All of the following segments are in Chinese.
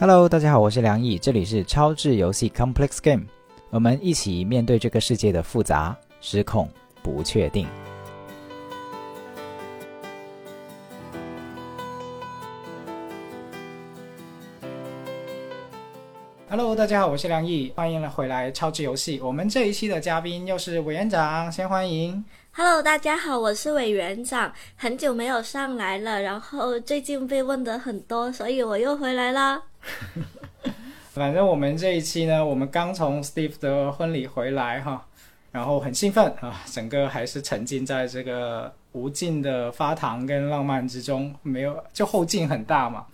Hello，大家好，我是梁毅，这里是超智游戏 Complex Game，我们一起面对这个世界的复杂、失控、不确定。Hello，大家好，我是梁毅，欢迎回来超智游戏。我们这一期的嘉宾又是委员长，先欢迎。Hello，大家好，我是委员长，很久没有上来了，然后最近被问的很多，所以我又回来啦。反正我们这一期呢，我们刚从 Steve 的婚礼回来哈，然后很兴奋啊，整个还是沉浸在这个无尽的发糖跟浪漫之中，没有就后劲很大嘛。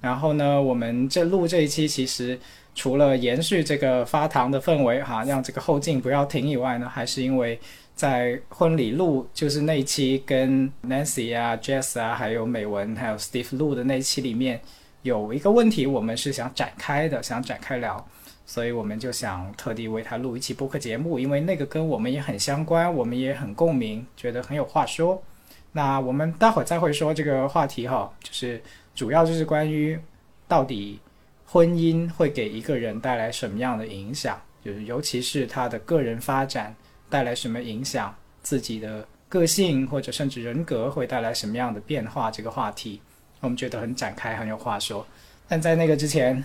然后呢，我们这录这一期，其实除了延续这个发糖的氛围哈，让这个后劲不要停以外呢，还是因为在婚礼录就是那一期跟 Nancy 啊、Jess 啊，还有美文还有 Steve 录的那一期里面。有一个问题，我们是想展开的，想展开聊，所以我们就想特地为他录一期播客节目，因为那个跟我们也很相关，我们也很共鸣，觉得很有话说。那我们待会儿再会说这个话题哈，就是主要就是关于到底婚姻会给一个人带来什么样的影响，就是尤其是他的个人发展带来什么影响，自己的个性或者甚至人格会带来什么样的变化，这个话题。我们觉得很展开，很有话说，但在那个之前，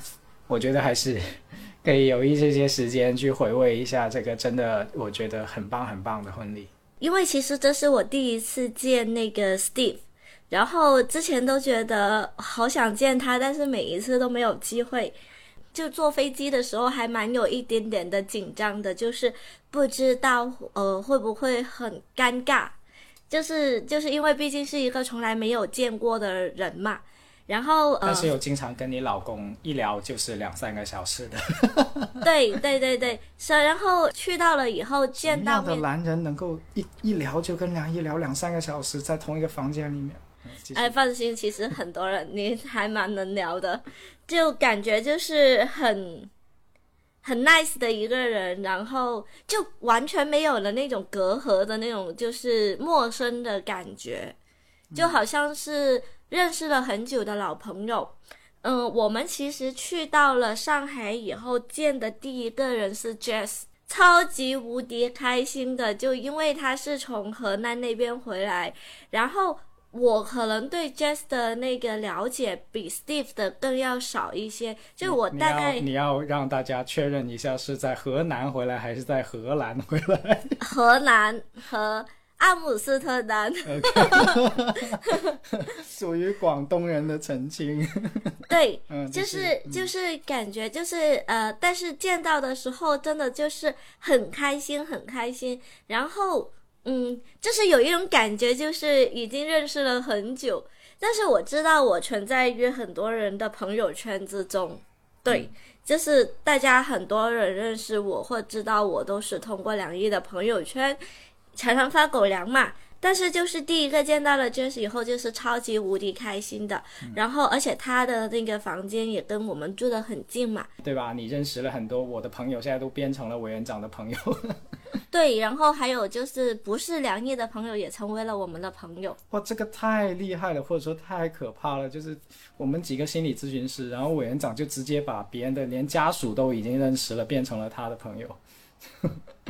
我觉得还是 可以有一些些时间去回味一下这个真的我觉得很棒很棒的婚礼。因为其实这是我第一次见那个 Steve，然后之前都觉得好想见他，但是每一次都没有机会。就坐飞机的时候还蛮有一点点的紧张的，就是不知道呃会不会很尴尬。就是就是因为毕竟是一个从来没有见过的人嘛，然后呃，但是有经常跟你老公一聊就是两三个小时的，对对对对，是，然后去到了以后见到的男人能够一一聊就跟梁一聊两三个小时，在同一个房间里面。哎，放心，其实很多人你还蛮能聊的，就感觉就是很。很 nice 的一个人，然后就完全没有了那种隔阂的那种，就是陌生的感觉，就好像是认识了很久的老朋友。嗯，我们其实去到了上海以后见的第一个人是 Jess，超级无敌开心的，就因为他是从河南那边回来，然后。我可能对 Jess 的那个了解比 Steve 的更要少一些，就我大概你要让大家确认一下是在河南回来还是在荷兰回来？河南和阿姆斯特丹，属于广东人的澄清。对，嗯，就是就是感觉就是呃，但是见到的时候真的就是很开心很开心，然后。嗯，就是有一种感觉，就是已经认识了很久，但是我知道我存在于很多人的朋友圈之中，对，就是大家很多人认识我或知道我都是通过梁毅的朋友圈，常常发狗粮嘛。但是就是第一个见到了 Jess 以后，就是超级无敌开心的。然后，而且他的那个房间也跟我们住得很近嘛，对吧？你认识了很多我的朋友，现在都变成了委员长的朋友。对，然后还有就是不是梁毅的朋友也成为了我们的朋友。哇，这个太厉害了，或者说太可怕了。就是我们几个心理咨询师，然后委员长就直接把别人的连家属都已经认识了，变成了他的朋友。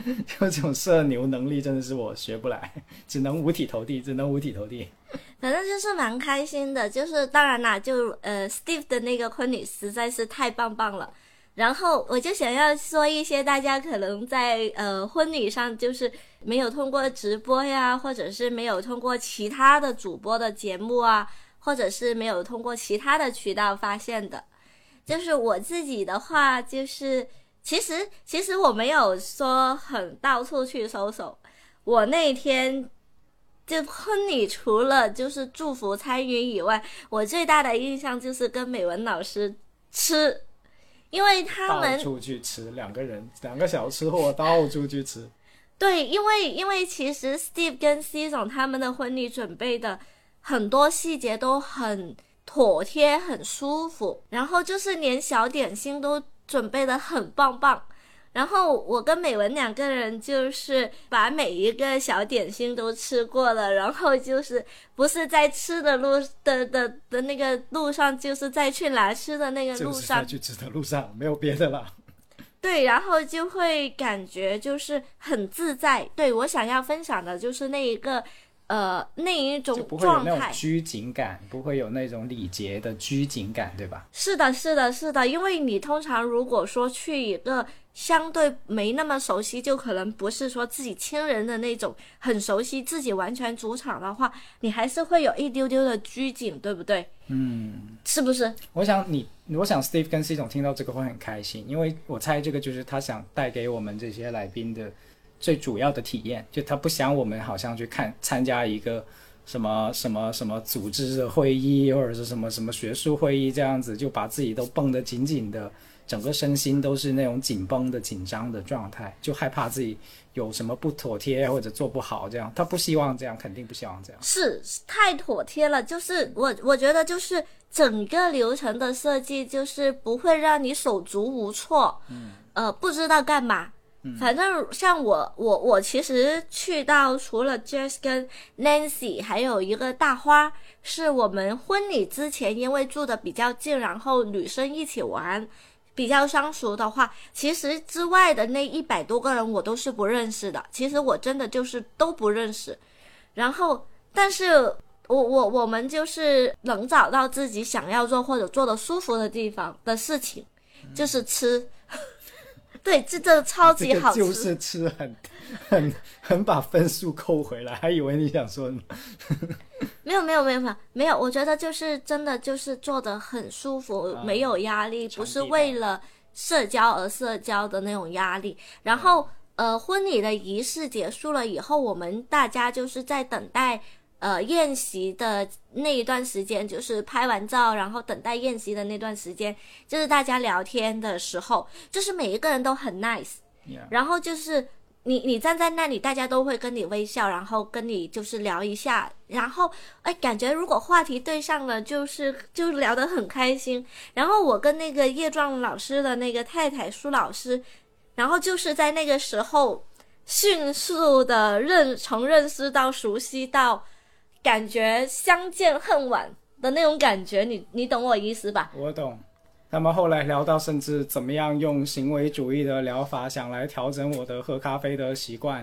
就这种社牛能力真的是我学不来，只能五体投地，只能五体投地。反正就是蛮开心的，就是当然啦，就呃，Steve 的那个婚礼实在是太棒棒了。然后我就想要说一些大家可能在呃婚礼上就是没有通过直播呀，或者是没有通过其他的主播的节目啊，或者是没有通过其他的渠道发现的。就是我自己的话，就是其实其实我没有说很到处去搜索，我那天就婚礼除了就是祝福参与以外，我最大的印象就是跟美文老师吃。因为他们到处去吃，两个人两个小吃货到处去吃。对，因为因为其实 Steve 跟 C 总他们的婚礼准备的很多细节都很妥帖、很舒服，然后就是连小点心都准备的很棒棒。然后我跟美文两个人就是把每一个小点心都吃过了，然后就是不是在吃的路的的的那个路上，就是在去拿吃的那个路就是去吃的路上，没有别的了。对，然后就会感觉就是很自在。对我想要分享的就是那一个呃那一就种不会有那种状态。拘谨感，不会有那种礼节的拘谨感，对吧？是的，是的，是的，因为你通常如果说去一个相对没那么熟悉，就可能不是说自己亲人的那种很熟悉，自己完全主场的话，你还是会有一丢丢的拘谨，对不对？嗯，是不是？我想你，我想 Steve 跟 C 总听到这个会很开心，因为我猜这个就是他想带给我们这些来宾的最主要的体验，就他不想我们好像去看参加一个什么什么什么组织的会议，或者是什么什么学术会议这样子，就把自己都绷得紧紧的，整个身心都是那种紧绷的、紧张的状态，就害怕自己有什么不妥帖或者做不好这样。他不希望这样，肯定不希望这样。是太妥帖了，就是我我觉得就是整个流程的设计，就是不会让你手足无措，嗯，呃，不知道干嘛。反正像我我我其实去到除了 Jess 跟 Nancy，还有一个大花，是我们婚礼之前因为住的比较近，然后女生一起玩，比较相熟的话，其实之外的那一百多个人我都是不认识的。其实我真的就是都不认识。然后，但是我我我们就是能找到自己想要做或者做的舒服的地方的事情，就是吃。对，这这超级好吃。这个就是吃很很很把分数扣回来，还以为你想说什么。没有没有没有没有没有，我觉得就是真的就是做的很舒服，没有压力，不是为了社交而社交的那种压力。然后呃，婚礼的仪式结束了以后，我们大家就是在等待呃宴席的那一段时间，就是拍完照，然后等待宴席的那段时间，就是大家聊天的时候，就是每一个人都很 nice。然后就是你你站在那里，大家都会跟你微笑，然后跟你就是聊一下，然后哎，感觉如果话题对上了，就是就聊得很开心。然后我跟那个叶壮老师的那个太太苏老师，然后就是在那个时候迅速的认从认识到熟悉到感觉相见恨晚的那种感觉，你你懂我意思吧？我懂。他们后来聊到，甚至怎么样用行为主义的疗法，想来调整我的喝咖啡的习惯，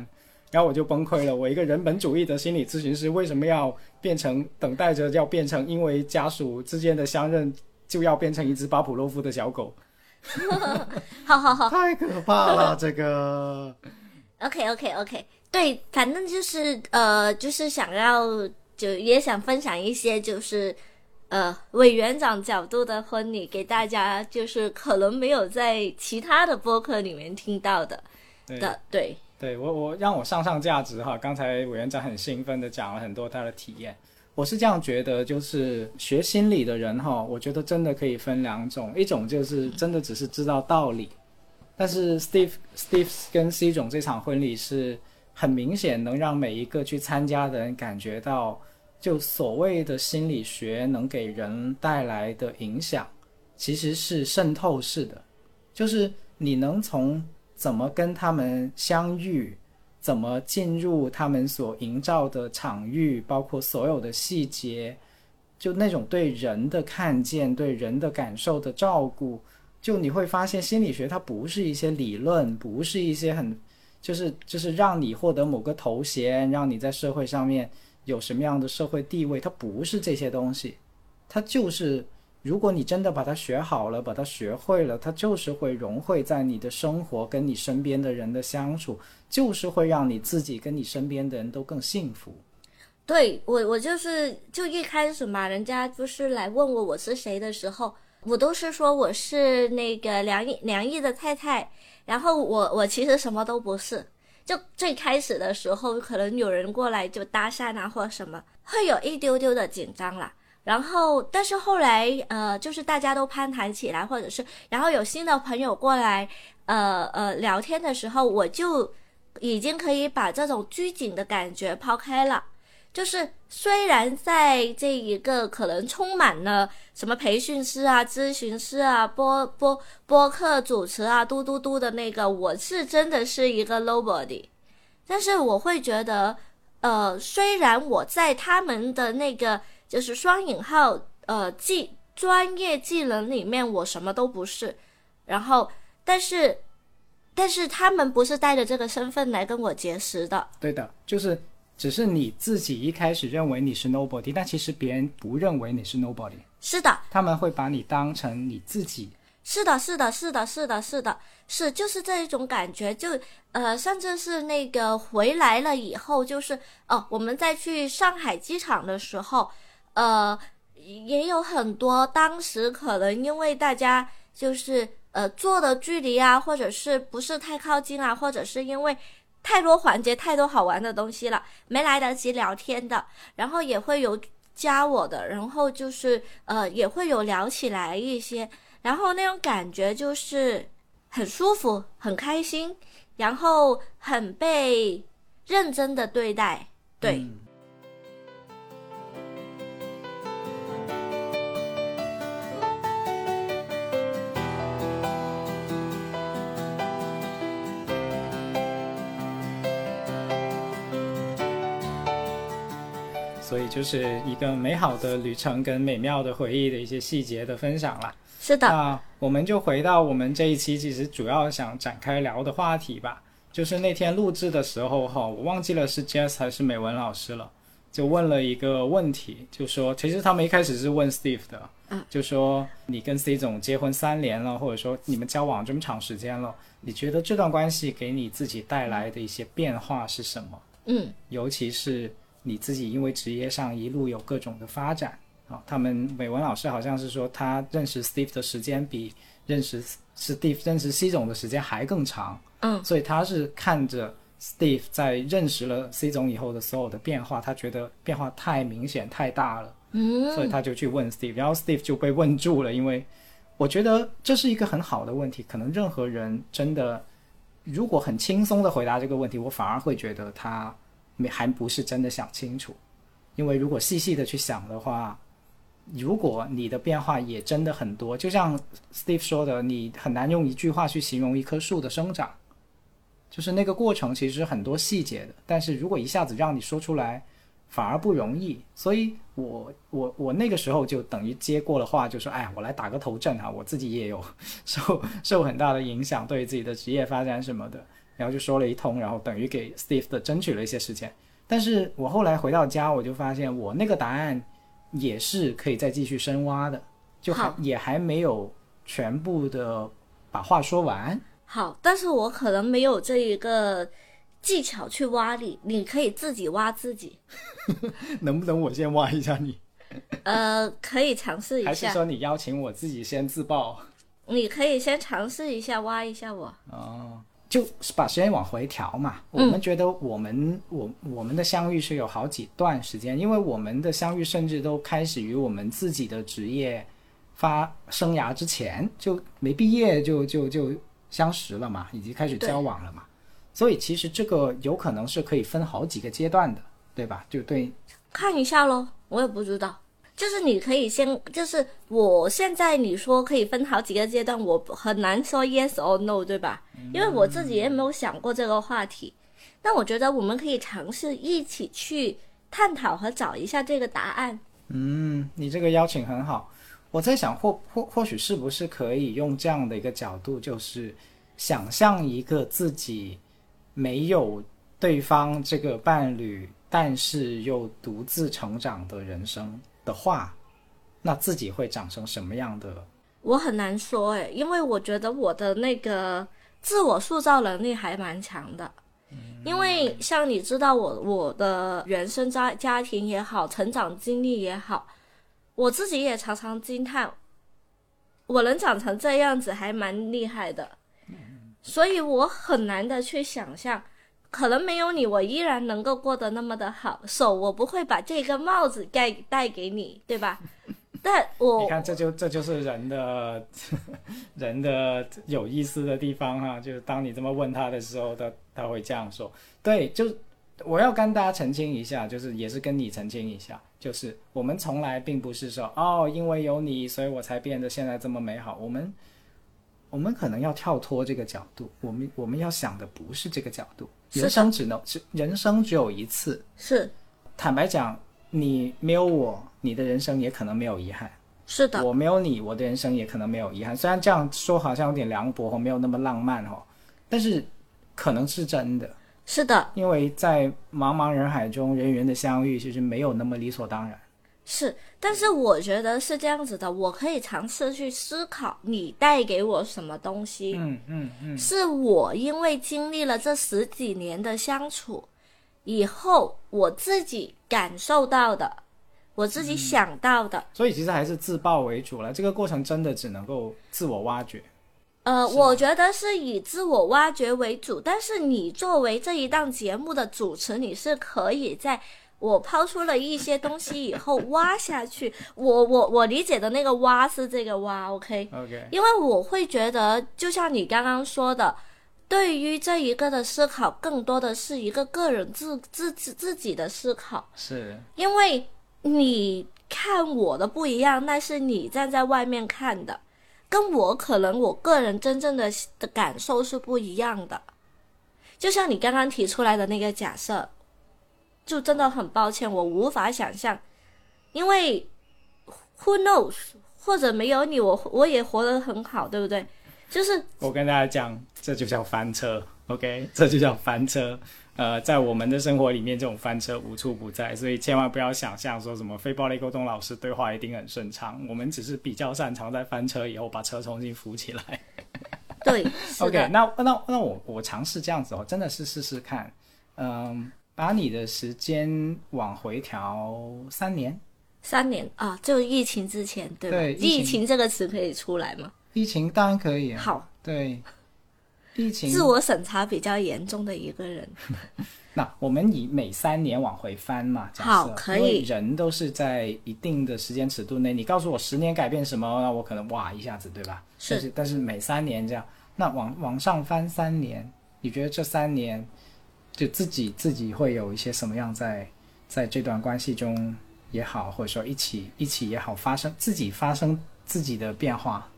然后我就崩溃了。我一个人本主义的心理咨询师，为什么要变成等待着要变成因为家属之间的相认，就要变成一只巴甫洛夫的小狗？好好好。太可怕了，这个。OK OK OK，对，反正就是呃，就是想要就也想分享一些就是呃委员长角度的婚礼给大家，就是可能没有在其他的播客里面听到的对。的，对，对我我让我上上价值哈，刚才委员长很兴奋的讲了很多他的体验，我是这样觉得，就是学心理的人哈，我觉得真的可以分两种，一种就是真的只是知道道理，但是 Steve Steve 跟 C 总这场婚礼是很明显能让每一个去参加的人感觉到，就所谓的心理学能给人带来的影响，其实是渗透式的，就是你能从怎么跟他们相遇，怎么进入他们所营造的场域，包括所有的细节，就那种对人的看见、对人的感受的照顾，就你会发现心理学它不是一些理论，不是一些很就是就是让你获得某个头衔，让你在社会上面有什么样的社会地位，它不是这些东西，它就是。如果你真的把它学好了，把它学会了，它就是会融汇在你的生活跟你身边的人的相处，就是会让你自己跟你身边的人都更幸福。对我，我就是就一开始嘛，人家就是来问我我是谁的时候，我都是说我是那个梁毅梁毅的太太，然后我我其实什么都不是。就最开始的时候，可能有人过来就搭讪啊或什么，会有一丢丢的紧张啦。然后，但是后来，呃，就是大家都攀谈起来，或者是然后有新的朋友过来，呃呃聊天的时候，我就已经可以把这种拘谨的感觉抛开了。就是虽然在这一个可能充满了什么培训师啊、咨询师啊、播播播客主持啊、嘟嘟嘟的那个，我是真的是一个 nobody，但是我会觉得，呃，虽然我在他们的那个就是双引号呃技专业技能里面我什么都不是，然后但是但是他们不是带着这个身份来跟我结识的，对的，就是只是你自己一开始认为你是 nobody，但其实别人不认为你是 nobody，是的，他们会把你当成你自己。是的，是的，是的，是的，是的，是就是这一种感觉，就呃，甚至是那个回来了以后，就是哦，我们再去上海机场的时候，呃，也有很多当时可能因为大家就是呃坐的距离啊，或者是不是太靠近啊，或者是因为太多环节、太多好玩的东西了，没来得及聊天的，然后也会有加我的，然后就是呃也会有聊起来一些。然后那种感觉就是很舒服、很开心，然后很被认真的对待，对。所以就是一个美好的旅程跟美妙的回忆的一些细节的分享了。是的，那我们就回到我们这一期其实主要想展开聊的话题吧。就是那天录制的时候哈，我忘记了是 Jess 还是美文老师了，就问了一个问题，就说其实他们一开始是问 Steve 的，嗯，就说你跟 C 总结婚三年了，或者说你们交往这么长时间了，你觉得这段关系给你自己带来的一些变化是什么？嗯，尤其是你自己因为职业上一路有各种的发展。啊，他们美文老师好像是说，他认识 Steve 的时间比认识 Steve 认识 C 总的时间还更长。嗯，所以他是看着 Steve 在认识了 C 总以后的所有的变化，他觉得变化太明显太大了。嗯，所以他就去问 Steve，然后 Steve 就被问住了，因为我觉得这是一个很好的问题。可能任何人真的如果很轻松的回答这个问题，我反而会觉得他没还不是真的想清楚，因为如果细细的去想的话。如果你的变化也真的很多，就像 Steve 说的，你很难用一句话去形容一棵树的生长，就是那个过程其实很多细节的。但是如果一下子让你说出来，反而不容易。所以我我我那个时候就等于接过了话，就说：“哎，我来打个头阵啊，我自己也有受受很大的影响，对自己的职业发展什么的。”然后就说了一通，然后等于给 Steve 的争取了一些时间。但是我后来回到家，我就发现我那个答案。也是可以再继续深挖的，就还也还没有全部的把话说完。好，但是我可能没有这一个技巧去挖你，你可以自己挖自己。能不能我先挖一下你？呃，可以尝试一下。还是说你邀请我自己先自爆？你可以先尝试一下挖一下我。哦。就是把时间往回调嘛。我们觉得我们我我们的相遇是有好几段时间，因为我们的相遇甚至都开始于我们自己的职业发生涯之前，就没毕业就就就相识了嘛，已经开始交往了嘛。所以其实这个有可能是可以分好几个阶段的，对吧？就对，看一下喽，我也不知道。就是你可以先，就是我现在你说可以分好几个阶段，我很难说 yes or no，对吧？因为我自己也没有想过这个话题。但我觉得我们可以尝试一起去探讨和找一下这个答案。嗯，你这个邀请很好。我在想，或或或许是不是可以用这样的一个角度，就是想象一个自己没有对方这个伴侣，但是又独自成长的人生。的话，那自己会长成什么样的？我很难说诶，因为我觉得我的那个自我塑造能力还蛮强的。因为像你知道，我我的原生家家庭也好，成长经历也好，我自己也常常惊叹，我能长成这样子还蛮厉害的。所以我很难的去想象。可能没有你，我依然能够过得那么的好。手，我不会把这个帽子盖戴给你，对吧？但我你看，这就这就是人的 人的有意思的地方哈。就是当你这么问他的时候，他他会这样说。对，就我要跟大家澄清一下，就是也是跟你澄清一下，就是我们从来并不是说哦，因为有你，所以我才变得现在这么美好。我们我们可能要跳脱这个角度，我们我们要想的不是这个角度。人生只能只人生只有一次，是坦白讲，你没有我，你的人生也可能没有遗憾。是的，我没有你，我的人生也可能没有遗憾。虽然这样说好像有点凉薄，没有那么浪漫哦，但是可能是真的。是的，因为在茫茫人海中，人与人的相遇其实没有那么理所当然。是。但是我觉得是这样子的，我可以尝试去思考你带给我什么东西。嗯嗯嗯，是我因为经历了这十几年的相处以后，我自己感受到的，我自己想到的。所以其实还是自爆为主了。这个过程真的只能够自我挖掘。呃，我觉得是以自我挖掘为主，但是你作为这一档节目的主持，你是可以在我抛出了一些东西以后挖下去。我我我理解的那个挖是这个挖，OK？OK，因为我会觉得，就像你刚刚说的，对于这一个的思考，更多的是一个个人自自自自己的思考。是因为你看我的不一样，那是你站在外面看的，跟我可能我个人真正的的感受是不一样的。就像你刚刚提出来的那个假设，就真的很抱歉，我无法想象，因为 who knows，或者没有你，我我也活得很好，对不对？就是我跟大家讲，这就叫翻车。OK，这就叫翻车。呃，在我们的生活里面，这种翻车无处不在，所以千万不要想象说什么非暴力沟通老师对话一定很顺畅。我们只是比较擅长在翻车以后把车重新扶起来。对，OK，那那那我我尝试这样子哦，真的是试试看，嗯，把你的时间往回调三年。三年啊，就疫情之前，对对疫情。情这个词可以出来吗？疫情当然可以啊，好，对，疫情。自我审查比较严重的一个人。那我们以每三年往回翻嘛，假设。好可以。人都是在一定的时间尺度内，你告诉我十年改变什么，那我可能哇一下子，对吧？是但是每三年这样，那往往上翻三年，你觉得这三年就自己自己会有一些什么样在在这段关系中也好，或者说一起一起也好，发生自己发生自己的变化？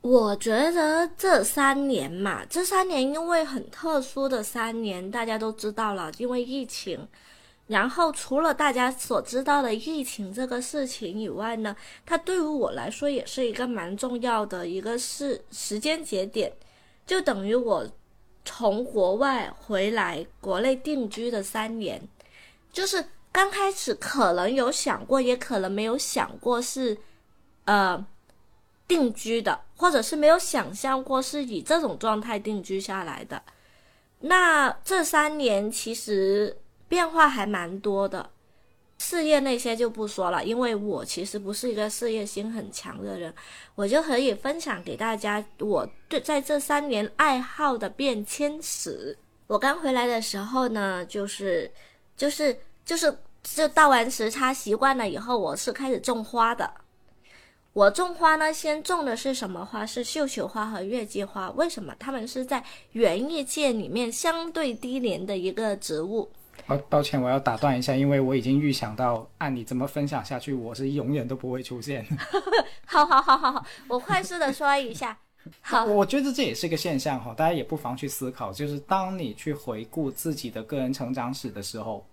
我觉得这三年嘛，这三年因为很特殊的三年，大家都知道了，因为疫情。然后除了大家所知道的疫情这个事情以外呢，它对于我来说也是一个蛮重要的一个事时间节点，就等于我从国外回来国内定居的三年，就是刚开始可能有想过，也可能没有想过是，呃。定居的，或者是没有想象过是以这种状态定居下来的。那这三年其实变化还蛮多的，事业那些就不说了，因为我其实不是一个事业心很强的人，我就可以分享给大家我对在这三年爱好的变迁史。我刚回来的时候呢，就是就是就是就到完时差习惯了以后，我是开始种花的。我种花呢，先种的是什么花？是绣球花和月季花。为什么？它们是在园艺界里面相对低廉的一个植物。抱抱歉，我要打断一下，因为我已经预想到，按你这么分享下去，我是永远都不会出现。好好好好好，我快速的说一下。好，我觉得这也是一个现象哈，大家也不妨去思考，就是当你去回顾自己的个人成长史的时候，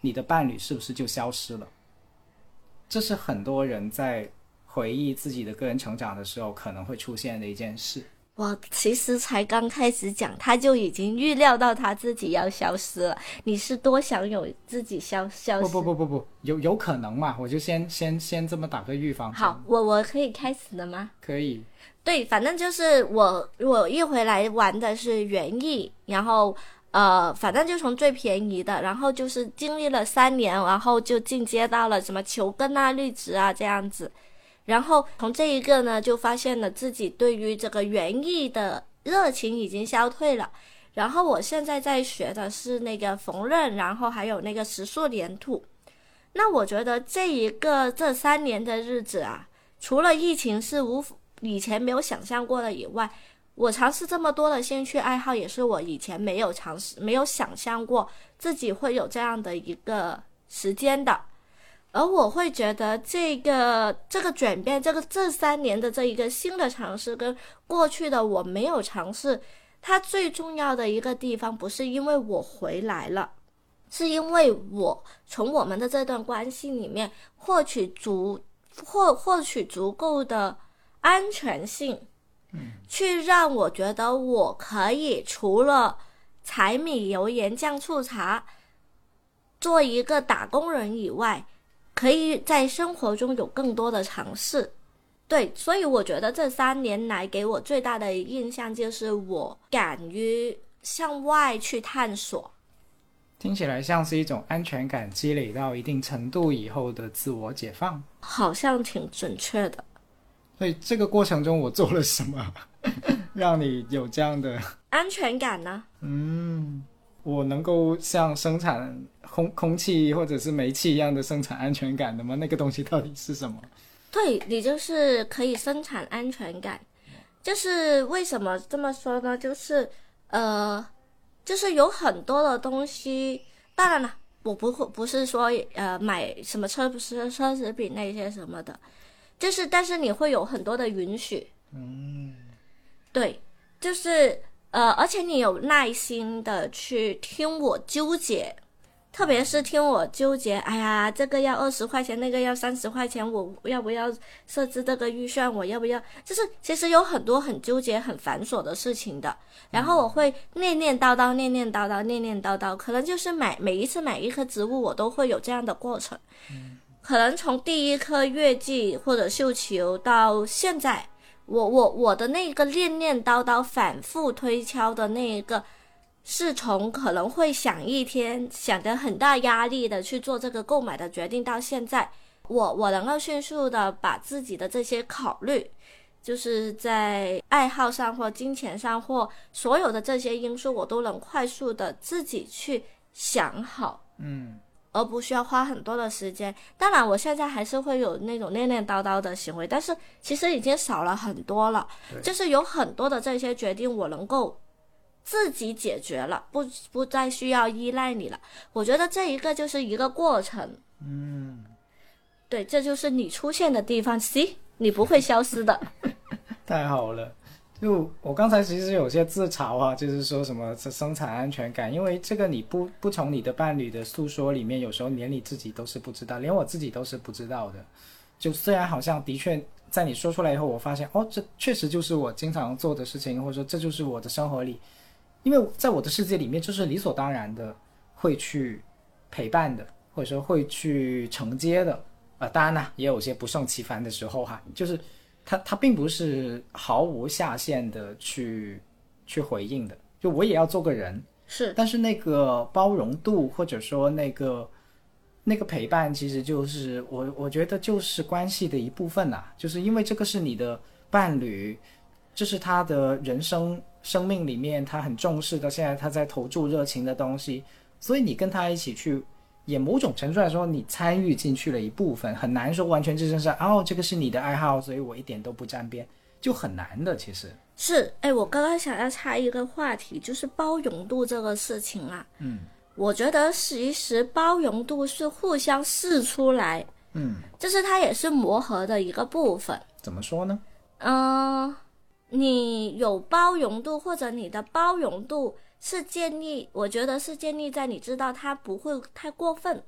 你的伴侣是不是就消失了？这是很多人在回忆自己的个人成长的时候可能会出现的一件事。我其实才刚开始讲，他就已经预料到他自己要消失了。你是多想有自己消消失？不不不不不，有有可能嘛？我就先先先这么打个预防针。好，我我可以开始了吗？可以。对，反正就是我我一回来玩的是园艺，然后呃，反正就从最便宜的，然后就是经历了三年，然后就进阶到了什么球根啊、绿植啊这样子，然后从这一个呢，就发现了自己对于这个园艺的热情已经消退了。然后我现在在学的是那个缝纫，然后还有那个石塑粘土。那我觉得这一个这三年的日子啊，除了疫情是无以前没有想象过的以外，我尝试这么多的兴趣爱好，也是我以前没有尝试、没有想象过自己会有这样的一个时间的。而我会觉得这个这个转变，这个这三年的这一个新的尝试，跟过去的我没有尝试，它最重要的一个地方，不是因为我回来了，是因为我从我们的这段关系里面获取足获获取足够的安全性。去让我觉得我可以除了柴米油盐酱醋茶做一个打工人以外，可以在生活中有更多的尝试。对，所以我觉得这三年来给我最大的印象就是我敢于向外去探索。听起来像是一种安全感积累到一定程度以后的自我解放，好像挺准确的。所以这个过程中我做了什么，让你有这样的安全感呢？嗯，我能够像生产空空气或者是煤气一样的生产安全感的吗？那个东西到底是什么？对你就是可以生产安全感，就是为什么这么说呢？就是呃，就是有很多的东西，当然了，我不会不是说呃买什么车不是奢侈品那些什么的。就是，但是你会有很多的允许，嗯，对，就是呃，而且你有耐心的去听我纠结，特别是听我纠结，哎呀，这个要二十块钱，那个要三十块钱，我要不要设置这个预算？我要不要？就是其实有很多很纠结、很繁琐的事情的。然后我会念念叨叨、念念叨叨、念念叨叨，可能就是买每一次买一棵植物，我都会有这样的过程。可能从第一颗月季或者绣球到现在，我我我的那个念念叨叨、反复推敲的那一个，是从可能会想一天想着很大压力的去做这个购买的决定，到现在，我我能够迅速的把自己的这些考虑，就是在爱好上或金钱上或所有的这些因素，我都能快速的自己去想好。嗯。而不需要花很多的时间。当然，我现在还是会有那种念念叨叨的行为，但是其实已经少了很多了。就是有很多的这些决定，我能够自己解决了，不不再需要依赖你了。我觉得这一个就是一个过程。嗯，对，这就是你出现的地方。行，你不会消失的。太好了。就我刚才其实有些自嘲啊，就是说什么生产安全感，因为这个你不不从你的伴侣的诉说里面，有时候连你自己都是不知道，连我自己都是不知道的。就虽然好像的确在你说出来以后，我发现哦，这确实就是我经常做的事情，或者说这就是我的生活里，因为在我的世界里面，就是理所当然的会去陪伴的，或者说会去承接的。啊，当然呢，也有些不胜其烦的时候哈，就是。他他并不是毫无下限的去去回应的，就我也要做个人，是，但是那个包容度或者说那个那个陪伴，其实就是我我觉得就是关系的一部分呐，就是因为这个是你的伴侣，这是他的人生生命里面他很重视的，现在他在投注热情的东西，所以你跟他一起去。也某种程度来说，你参与进去了一部分，很难说完全就就是哦，这个是你的爱好，所以我一点都不沾边，就很难的。其实是，哎，我刚刚想要插一个话题，就是包容度这个事情啊。嗯，我觉得其实包容度是互相试出来，嗯，就是它也是磨合的一个部分。怎么说呢？嗯，你有包容度，或者你的包容度。是建立，我觉得是建立在你知道他不会太过分，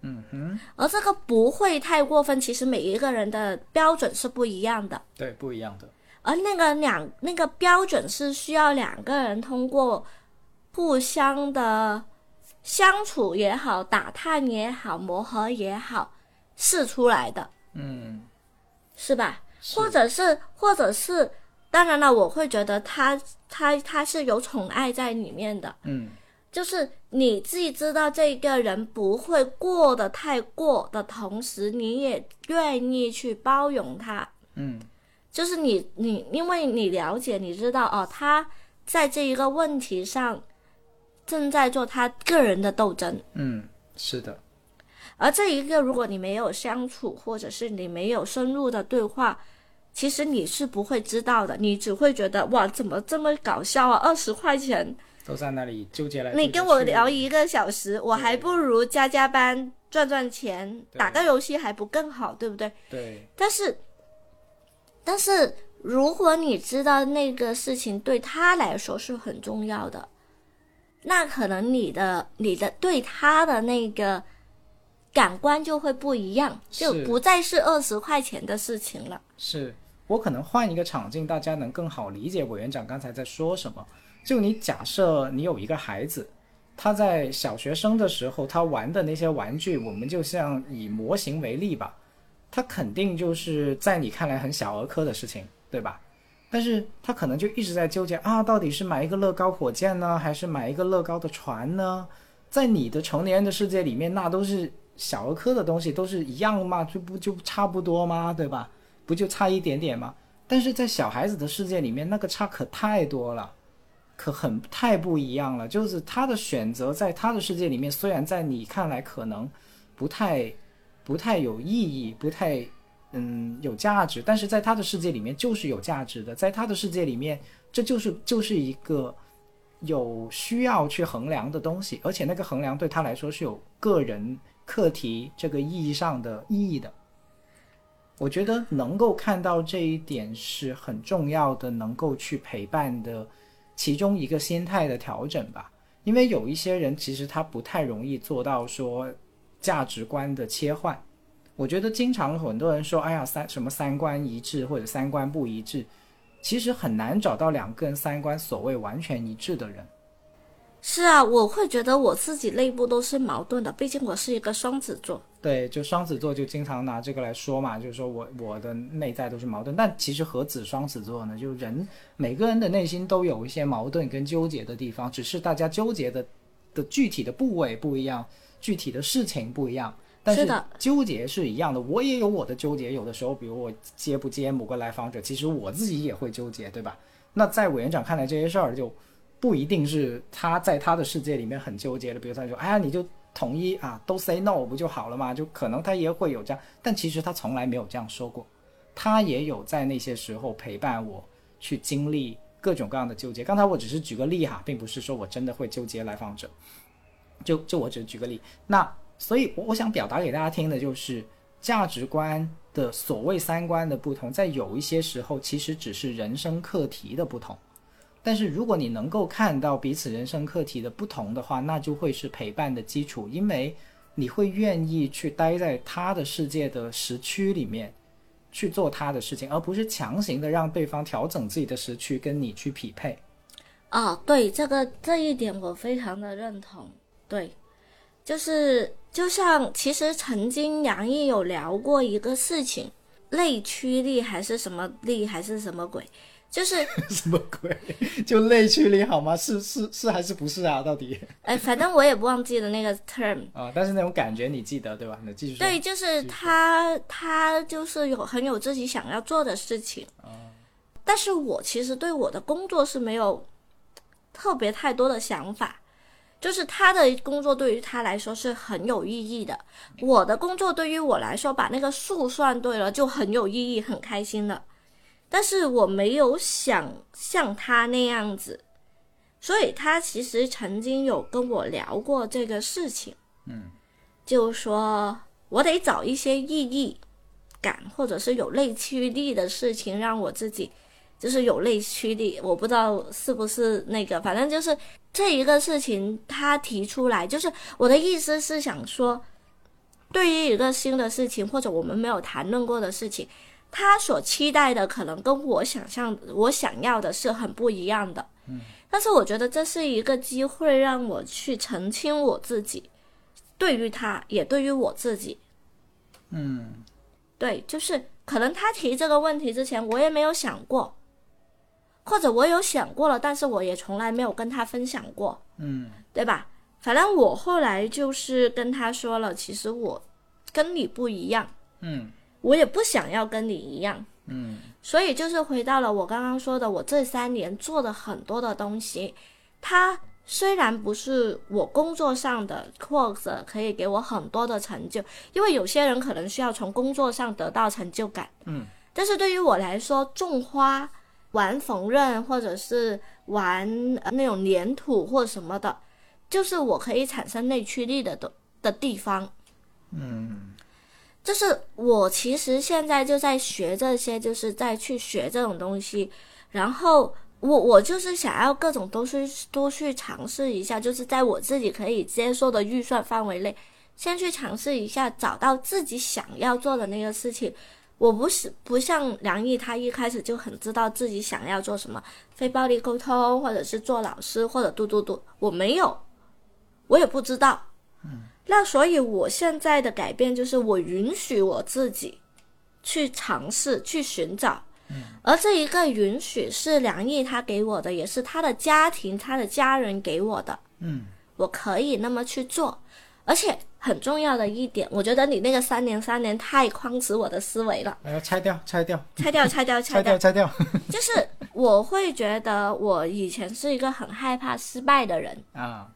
嗯哼，而这个不会太过分，其实每一个人的标准是不一样的，对，不一样的。而那个两那个标准是需要两个人通过互相的相处也好、打探也好、磨合也好试出来的，嗯，是吧？或者是，或者是。当然了，我会觉得他他他是有宠爱在里面的，嗯，就是你自己知道这个人不会过得太过的同时，你也愿意去包容他，嗯，就是你你因为你了解你知道哦，他在这一个问题上正在做他个人的斗争，嗯，是的，而这一个如果你没有相处，或者是你没有深入的对话。其实你是不会知道的，你只会觉得哇，怎么这么搞笑啊？二十块钱，都在那里纠结来。你跟我聊一个小时，我还不如加加班赚赚钱，打个游戏还不更好，对不对？对。但是，但是如果你知道那个事情对他来说是很重要的，那可能你的你的对他的那个感官就会不一样，就不再是二十块钱的事情了。是。我可能换一个场景，大家能更好理解委员长刚才在说什么。就你假设你有一个孩子，他在小学生的时候，他玩的那些玩具，我们就像以模型为例吧，他肯定就是在你看来很小儿科的事情，对吧？但是他可能就一直在纠结啊，到底是买一个乐高火箭呢，还是买一个乐高的船呢？在你的成年人的世界里面，那都是小儿科的东西，都是一样嘛？就不就差不多吗？对吧？不就差一点点吗？但是在小孩子的世界里面，那个差可太多了，可很太不一样了。就是他的选择，在他的世界里面，虽然在你看来可能不太、不太有意义，不太嗯有价值，但是在他的世界里面就是有价值的。在他的世界里面，这就是就是一个有需要去衡量的东西，而且那个衡量对他来说是有个人课题这个意义上的意义的。我觉得能够看到这一点是很重要的，能够去陪伴的其中一个心态的调整吧。因为有一些人其实他不太容易做到说价值观的切换。我觉得经常很多人说，哎呀三什么三观一致或者三观不一致，其实很难找到两个人三观所谓完全一致的人。是啊，我会觉得我自己内部都是矛盾的，毕竟我是一个双子座。对，就双子座就经常拿这个来说嘛，就是说我我的内在都是矛盾，但其实何止双子座呢？就人每个人的内心都有一些矛盾跟纠结的地方，只是大家纠结的的具体的部位不一样，具体的事情不一样，但是纠结是一样的。我也有我的纠结，有的时候，比如我接不接某个来访者，其实我自己也会纠结，对吧？那在委员长看来，这些事儿就。不一定是他在他的世界里面很纠结的，比如他说：“哎呀，你就统一啊，都 say no 不就好了嘛？”就可能他也会有这样，但其实他从来没有这样说过。他也有在那些时候陪伴我去经历各种各样的纠结。刚才我只是举个例哈，并不是说我真的会纠结来访者，就就我只举个例。那所以，我我想表达给大家听的就是价值观的所谓三观的不同，在有一些时候其实只是人生课题的不同。但是如果你能够看到彼此人生课题的不同的话，那就会是陪伴的基础，因为你会愿意去待在他的世界的时区里面去做他的事情，而不是强行的让对方调整自己的时区跟你去匹配。哦，对，这个这一点我非常的认同。对，就是就像其实曾经杨毅有聊过一个事情，内驱力还是什么力还是什么鬼。就是 什么鬼？就内驱力好吗？是是是还是不是啊？到底？哎，反正我也不忘记了那个 term 啊，但是那种感觉你记得对吧？你继续说。对，就是他他就是有很有自己想要做的事情啊，但是我其实对我的工作是没有特别太多的想法，就是他的工作对于他来说是很有意义的，我的工作对于我来说把那个数算对了就很有意义，很开心的。但是我没有想像他那样子，所以他其实曾经有跟我聊过这个事情，嗯，就说我得找一些意义感或者是有内驱力的事情，让我自己就是有内驱力。我不知道是不是那个，反正就是这一个事情他提出来，就是我的意思是想说，对于一个新的事情或者我们没有谈论过的事情。他所期待的可能跟我想象、我想要的是很不一样的，嗯，但是我觉得这是一个机会，让我去澄清我自己，对于他，也对于我自己，嗯，对，就是可能他提这个问题之前，我也没有想过，或者我有想过了，但是我也从来没有跟他分享过，嗯，对吧？反正我后来就是跟他说了，其实我跟你不一样，嗯。我也不想要跟你一样，嗯，所以就是回到了我刚刚说的，我这三年做的很多的东西，它虽然不是我工作上的或者可以给我很多的成就，因为有些人可能需要从工作上得到成就感，嗯，但是对于我来说，种花、玩缝纫或者是玩那种粘土或什么的，就是我可以产生内驱力的的的地方。嗯，就是我其实现在就在学这些，就是在去学这种东西，然后我我就是想要各种都去多去尝试一下，就是在我自己可以接受的预算范围内，先去尝试一下，找到自己想要做的那个事情。我不是不像梁毅，他一开始就很知道自己想要做什么，非暴力沟通，或者是做老师，或者嘟嘟嘟，我没有，我也不知道。嗯那所以，我现在的改变就是我允许我自己去尝试、去寻找，而这一个允许是梁毅他给我的，也是他的家庭、他的家人给我的。嗯，我可以那么去做，而且很重要的一点，我觉得你那个三年三年太框死我的思维了，哎呀，拆掉，拆掉，拆掉，拆掉，拆掉，拆掉。就是我会觉得我以前是一个很害怕失败的人 啊。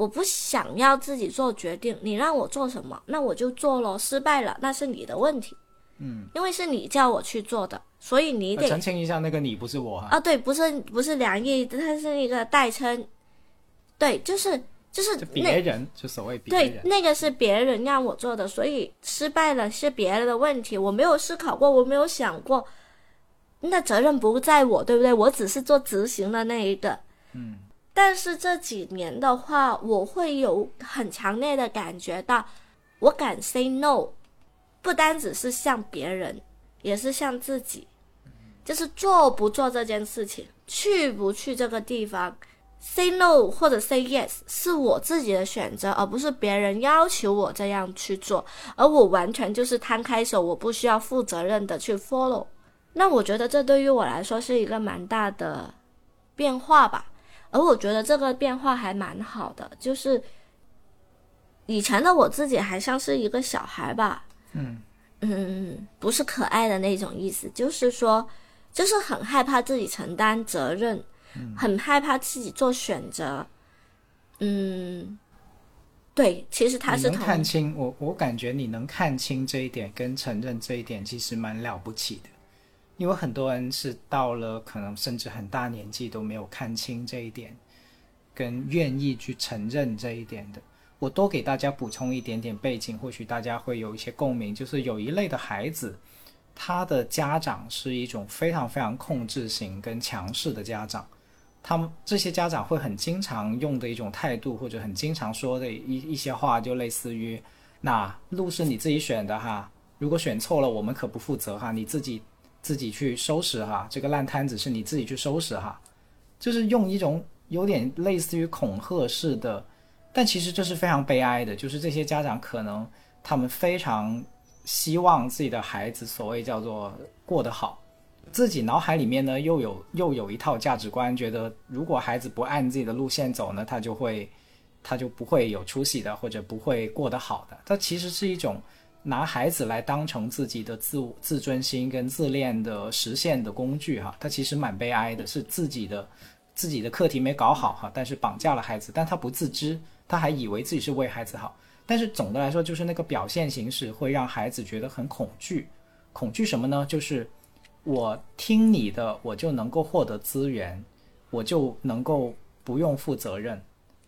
我不想要自己做决定，你让我做什么，那我就做咯。失败了，那是你的问题。嗯，因为是你叫我去做的，所以你得澄清一下，那个你不是我哈。啊，对，不是不是梁毅，他是一个代称。对，就是就是别人，就所谓别人。对，那个是别人让我做的，所以失败了是别人的问题。我没有思考过，我没有想过，那责任不在我，对不对？我只是做执行的那一个。嗯。但是这几年的话，我会有很强烈的感觉到，我敢 say no，不单只是向别人，也是向自己，就是做不做这件事情，去不去这个地方，say no 或者 say yes 是我自己的选择，而不是别人要求我这样去做，而我完全就是摊开手，我不需要负责任的去 follow。那我觉得这对于我来说是一个蛮大的变化吧。而我觉得这个变化还蛮好的，就是以前的我自己还像是一个小孩吧，嗯嗯，不是可爱的那种意思，就是说，就是很害怕自己承担责任，很害怕自己做选择，嗯，对，其实他是能看清我，我感觉你能看清这一点跟承认这一点，其实蛮了不起的。因为很多人是到了可能甚至很大年纪都没有看清这一点，跟愿意去承认这一点的。我多给大家补充一点点背景，或许大家会有一些共鸣。就是有一类的孩子，他的家长是一种非常非常控制型跟强势的家长，他们这些家长会很经常用的一种态度，或者很经常说的一一些话，就类似于：“那路是你自己选的哈，如果选错了，我们可不负责哈，你自己。”自己去收拾哈，这个烂摊子是你自己去收拾哈，就是用一种有点类似于恐吓式的，但其实这是非常悲哀的，就是这些家长可能他们非常希望自己的孩子所谓叫做过得好，自己脑海里面呢又有又有一套价值观，觉得如果孩子不按自己的路线走呢，他就会他就不会有出息的，或者不会过得好的，它其实是一种。拿孩子来当成自己的自自尊心跟自恋的实现的工具哈，他其实蛮悲哀的，是自己的自己的课题没搞好哈，但是绑架了孩子，但他不自知，他还以为自己是为孩子好，但是总的来说就是那个表现形式会让孩子觉得很恐惧，恐惧什么呢？就是我听你的，我就能够获得资源，我就能够不用负责任，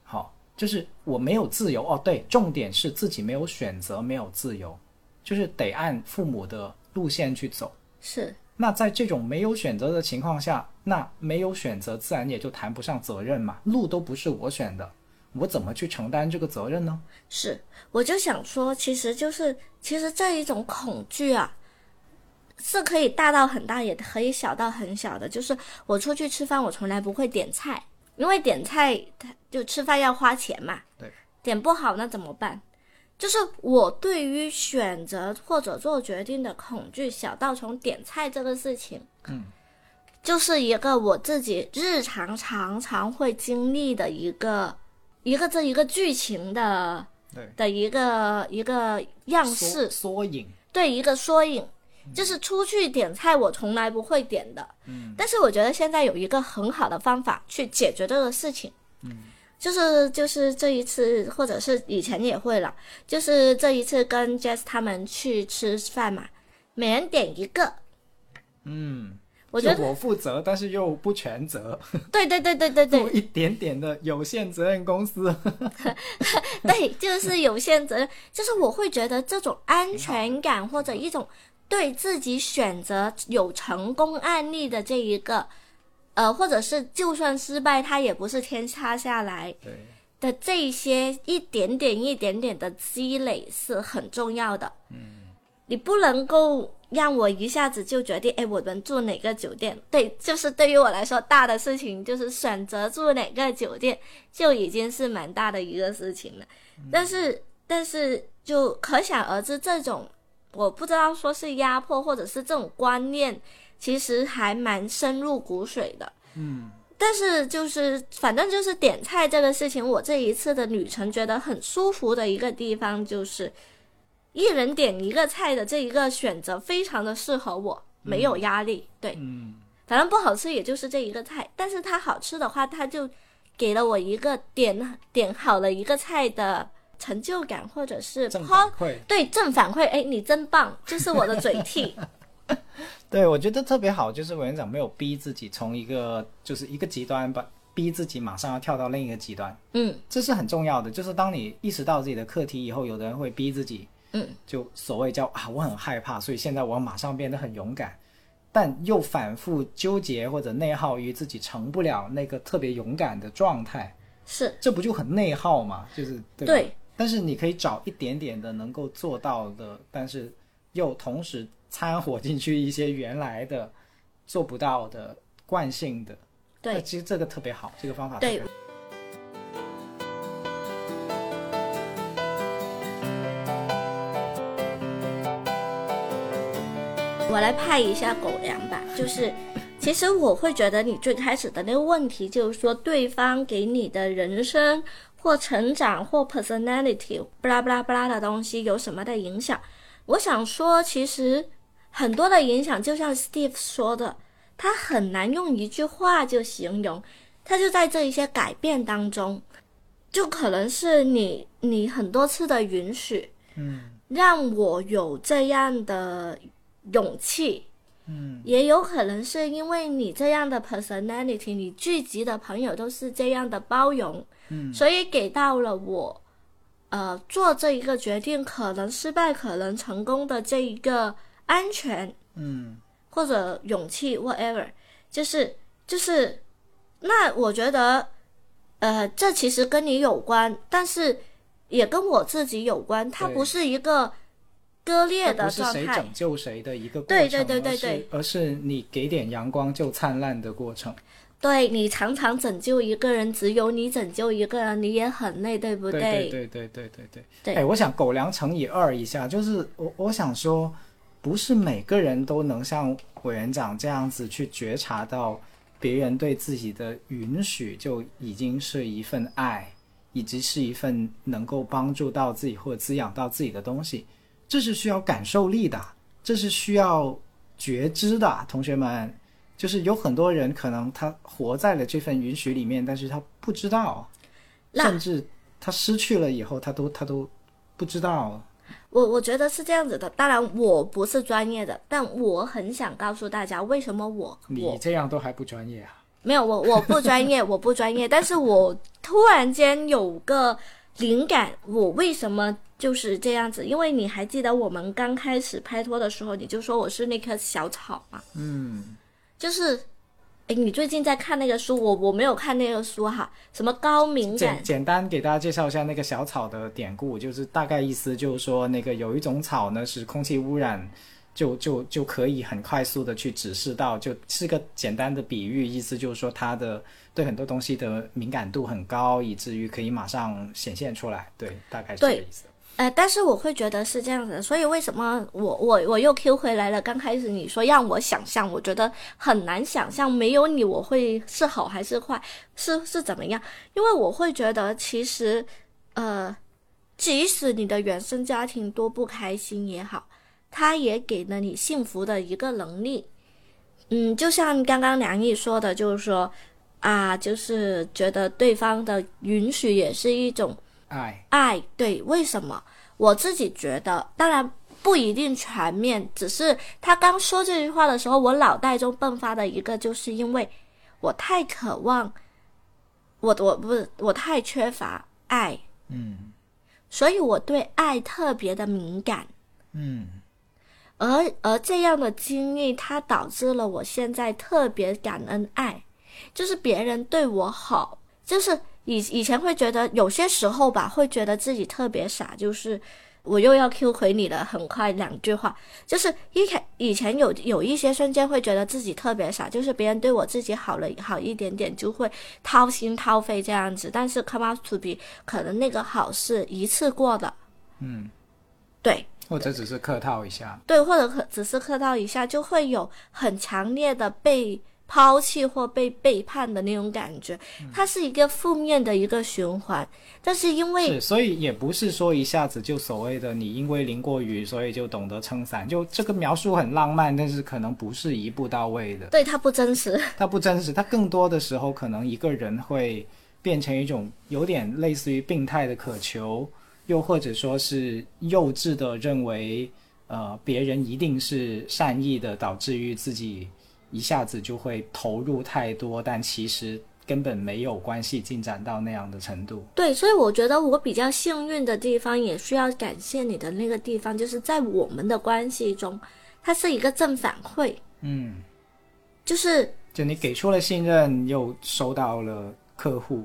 好。就是我没有自由哦，对，重点是自己没有选择，没有自由，就是得按父母的路线去走。是。那在这种没有选择的情况下，那没有选择，自然也就谈不上责任嘛。路都不是我选的，我怎么去承担这个责任呢？是，我就想说，其实就是，其实这一种恐惧啊，是可以大到很大，也可以小到很小的。就是我出去吃饭，我从来不会点菜。因为点菜，他就吃饭要花钱嘛。对，点不好那怎么办？就是我对于选择或者做决定的恐惧，小到从点菜这个事情，嗯，就是一个我自己日常常常会经历的一个一个这一个剧情的对的一个一个样式缩影，对一个缩影。就是出去点菜，我从来不会点的。嗯，但是我觉得现在有一个很好的方法去解决这个事情。嗯，就是就是这一次，或者是以前也会了，就是这一次跟 Jess 他们去吃饭嘛，每人点一个，嗯，我觉得我负责，但是又不全责，对对对对对对 做一点点的有限责任公司。对，就是有限责任，就是我会觉得这种安全感或者一种对自己选择有成功案例的这一个，呃，或者是就算失败，它也不是天塌下来对，的这些一点点一点点的积累是很重要的。嗯，你不能够让我一下子就决定，哎，我们住哪个酒店？对，就是对于我来说，大的事情就是选择住哪个酒店，就已经是蛮大的一个事情了。但是，但是就可想而知，这种我不知道说是压迫，或者是这种观念，其实还蛮深入骨髓的。嗯，但是就是反正就是点菜这个事情，我这一次的旅程觉得很舒服的一个地方就是，一人点一个菜的这一个选择非常的适合我，没有压力。对，嗯，反正不好吃也就是这一个菜，但是它好吃的话，它就给了我一个点点好了一个菜的成就感，或者是正反馈。对正反馈，哎，你真棒，这是我的嘴替。对，我觉得特别好，就是委员长没有逼自己从一个就是一个极端把逼自己马上要跳到另一个极端，嗯。这是很重要的。就是当你意识到自己的课题以后，有的人会逼自己，嗯，就所谓叫啊，我很害怕，所以现在我要马上变得很勇敢，但又反复纠结或者内耗于自己成不了那个特别勇敢的状态，是。这不就很内耗吗？就是对吧？对。但是你可以找一点点的能够做到的，但是又同时掺和进去一些原来的做不到的惯性的。那对其实这个特别好，这个方法特别对。我来派一下狗粮吧，就是，其实我会觉得你最开始的那个问题，就是说对方给你的人生或成长或 personality 巴拉巴拉巴拉的东西有什么的影响？我想说，其实很多的影响，就像 Steve 说的，他很难用一句话就形容，他就在这一些改变当中，就可能是你你很多次的允许，嗯。让我有这样的勇气，嗯。也有可能是因为你这样的 personality，你聚集的朋友都是这样的包容，嗯。所以给到了我，呃，做这一个决定可能失败，可能成功的这一个安全，嗯，或者勇气，whatever，就是就是，那我觉得，呃，这其实跟你有关，但是也跟我自己有关。它不是一个割裂的状态，不是谁拯救谁的一个对对对对对，而是你给点阳光就灿烂的过程。对你常常拯救一个人，只有你拯救一个人，你也很累，对不对？对对对对对对。哎，我想狗粮乘以二一下，就是我我想说。不是每个人都能像委员长这样子去觉察到别人对自己的允许，就已经是一份爱，以及是一份能够帮助到自己或滋养到自己的东西。这是需要感受力的，这是需要觉知的，同学们。就是有很多人可能他活在了这份允许里面，但是他不知道，甚至他失去了以后，他都他都不知道。我我觉得是这样子的。当然，我不是专业的，但我很想告诉大家，为什么我你这样都还不专业啊？没有我我不专业，我不专业，但是我突然间有个灵感，我为什么就是这样子？因为你还记得我们刚开始拍拖的时候，你就说我是那棵小草嘛，嗯，就是。哎，你最近在看那个书？我我没有看那个书哈，什么高敏感简简单给大家介绍一下那个小草的典故，就是大概意思就是说，那个有一种草呢是空气污染。就就就可以很快速的去指示到，就是个简单的比喻，意思就是说它的对很多东西的敏感度很高，以至于可以马上显现出来。对，大概是这个意思。呃，但是我会觉得是这样子的，所以为什么我我我又 Q 回来了？刚开始你说让我想象，我觉得很难想象，没有你我会是好还是坏，是是怎么样？因为我会觉得其实，呃，即使你的原生家庭多不开心也好，他也给了你幸福的一个能力。嗯，就像刚刚梁毅说的，就是说啊，就是觉得对方的允许也是一种。爱，爱，对，为什么？我自己觉得，当然不一定全面，只是他刚说这句话的时候，我脑袋中迸发的一个，就是因为我太渴望，我我不是我太缺乏爱，嗯所以我对爱特别的敏感。嗯而而这样的经历，它导致了我现在特别感恩爱，就是别人对我好，就是以以前会觉得有些时候吧，会觉得自己特别傻，就是我又要 Q 回你了，很快两句话，就是一开以前有有一些瞬间会觉得自己特别傻，就是别人对我自己好了好一点点，就会掏心掏肺这样子，但是 come out to be，可能那个好是一次过的，嗯，对。或者只是客套一下，对，或者可只是客套一下，就会有很强烈的被抛弃或被背叛的那种感觉，它是一个负面的一个循环。但是因为是，所以也不是说一下子就所谓的你因为淋过雨，所以就懂得撑伞，就这个描述很浪漫，但是可能不是一步到位的。对它不真实，它不真实，它更多的时候可能一个人会变成一种有点类似于病态的渴求，又或者说是幼稚的认为，呃，别人一定是善意的，导致于自己一下子就会投入太多，但其实根本没有关系进展到那样的程度。对，所以我觉得我比较幸运的地方，也需要感谢你的那个地方，就是在我们的关系中，它是一个正反馈，嗯，就是就你给出了信任，又收到了客户，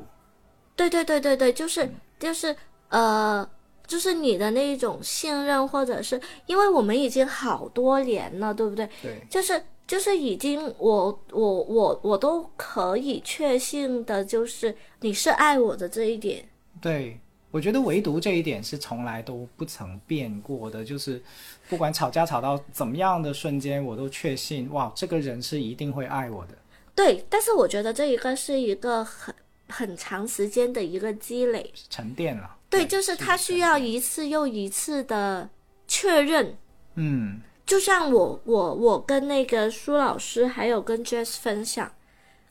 对对对对对，就是就是呃，就是你的那一种信任，或者是因为我们已经好多年了，对不对？对，就是就是已经我我我我都可以确信的，就是你是爱我的这一点。对，我觉得唯独这一点是从来都不曾变过的，就是不管吵架吵到怎么样的瞬间，我都确信，哇，这个人是一定会爱我的。对，但是我觉得这一个是一个很很长时间的一个积累。沉淀了。对，就是他需要一次又一次的确认。嗯就像我我我跟那个苏老师还有跟 Jess 分享，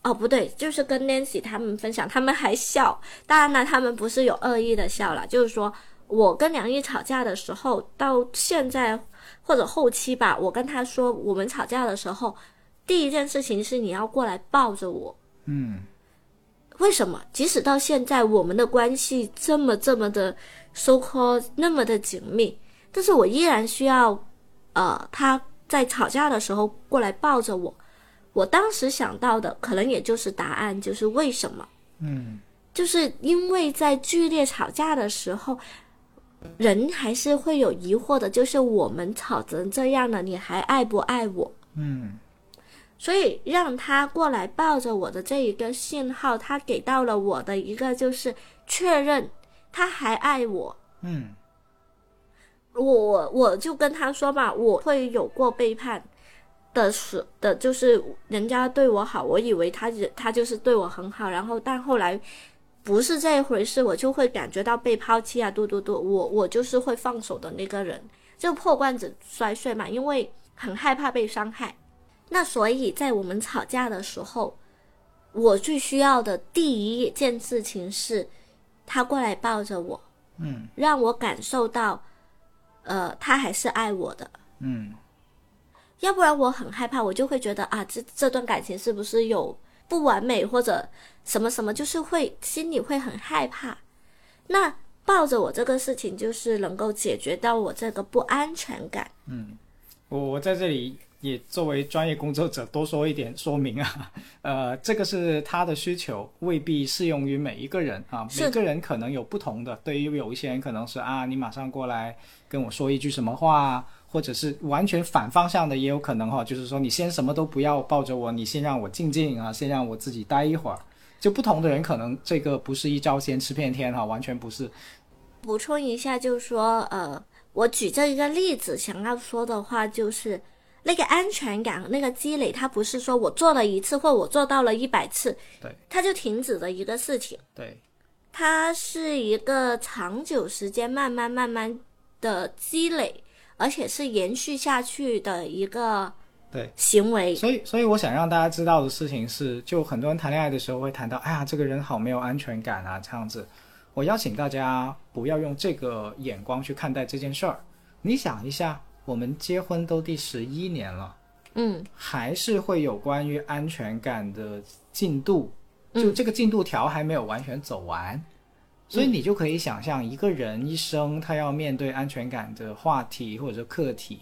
哦不对，就是跟 Nancy 他们分享，他们还笑。当然了，他们不是有恶意的笑了，就是说我跟梁毅吵架的时候，到现在或者后期吧，我跟他说，我们吵架的时候，第一件事情是你要过来抱着我。嗯为什么？即使到现在，我们的关系这么这么的 so called 那么的紧密，但是我依然需要，呃，他在吵架的时候过来抱着我。我当时想到的可能也就是答案，就是为什么？嗯就是因为在剧烈吵架的时候，人还是会有疑惑的，就是我们吵成这样了，你还爱不爱我？嗯所以让他过来抱着我的这一个信号，他给到了我的一个就是确认他还爱我。嗯我我我就跟他说嘛，我会有过背叛的时的，就是人家对我好，我以为他他就是对我很好，然后但后来不是这一回事，我就会感觉到被抛弃啊，嘟嘟嘟，我我就是会放手的那个人，就破罐子摔碎嘛，因为很害怕被伤害。那所以在我们吵架的时候，我最需要的第一件事情是，他过来抱着我，嗯让我感受到，呃，他还是爱我的。嗯要不然我很害怕，我就会觉得啊，这这段感情是不是有不完美或者什么什么，就是会心里会很害怕。那抱着我这个事情，就是能够解决到我这个不安全感。嗯，我我在这里也作为专业工作者多说一点说明啊，呃，这个是他的需求，未必适用于每一个人啊，每个人可能有不同的。对于有一些人可能是啊，你马上过来跟我说一句什么话，或者是完全反方向的，也有可能哈，就是说你先什么都不要抱着我，你先让我静静啊，先让我自己待一会儿。就不同的人可能这个不是一招鲜吃遍天哈，完全不是。补充一下，就是说，呃，我举这一个例子，想要说的话就是，那个安全感、那个积累，它不是说我做了一次或我做到了一百次，对，它就停止的一个事情，对，它是一个长久时间慢慢慢慢的积累，而且是延续下去的一个对行为。所以，所以我想让大家知道的事情是，就很多人谈恋爱的时候会谈到，哎呀，这个人好没有安全感啊，这样子。我邀请大家不要用这个眼光去看待这件事儿。你想一下，我们结婚都第十一年了，嗯。还是会有关于安全感的进度，嗯。就这个进度条还没有完全走完，所以你就可以想象一个人一生他要面对安全感的话题或者课题，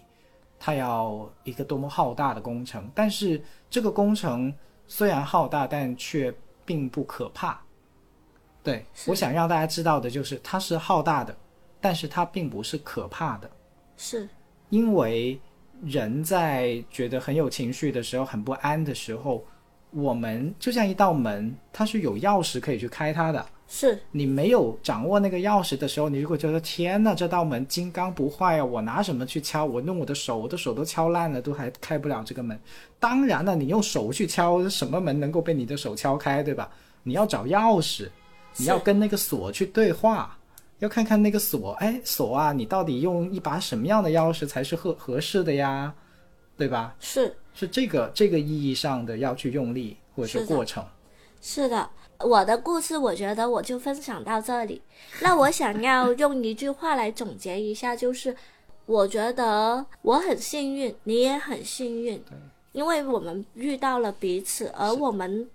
他要一个多么浩大的工程。但是这个工程虽然浩大，但却并不可怕。对我想让大家知道的就是，它是浩大的，但是它并不是可怕的。是因为人在觉得很有情绪的时候、很不安的时候，我们就像一道门，它是有钥匙可以去开它的。是你没有掌握那个钥匙的时候，你如果觉得天呐，这道门金刚不坏啊！我拿什么去敲？我用我的手，我的手都敲烂了，都还开不了这个门。当然了，你用手去敲，什么门能够被你的手敲开，对吧？你要找钥匙，你要跟那个锁去对话，要看看那个锁，哎，锁啊，你到底用一把什么样的钥匙才是合合适的呀？对吧？是是这个这个意义上的要去用力或者是过程。是的，我的故事我觉得我就分享到这里。那我想要用一句话来总结一下，就是我觉得我很幸运，你也很幸运，因为我们遇到了彼此，而我们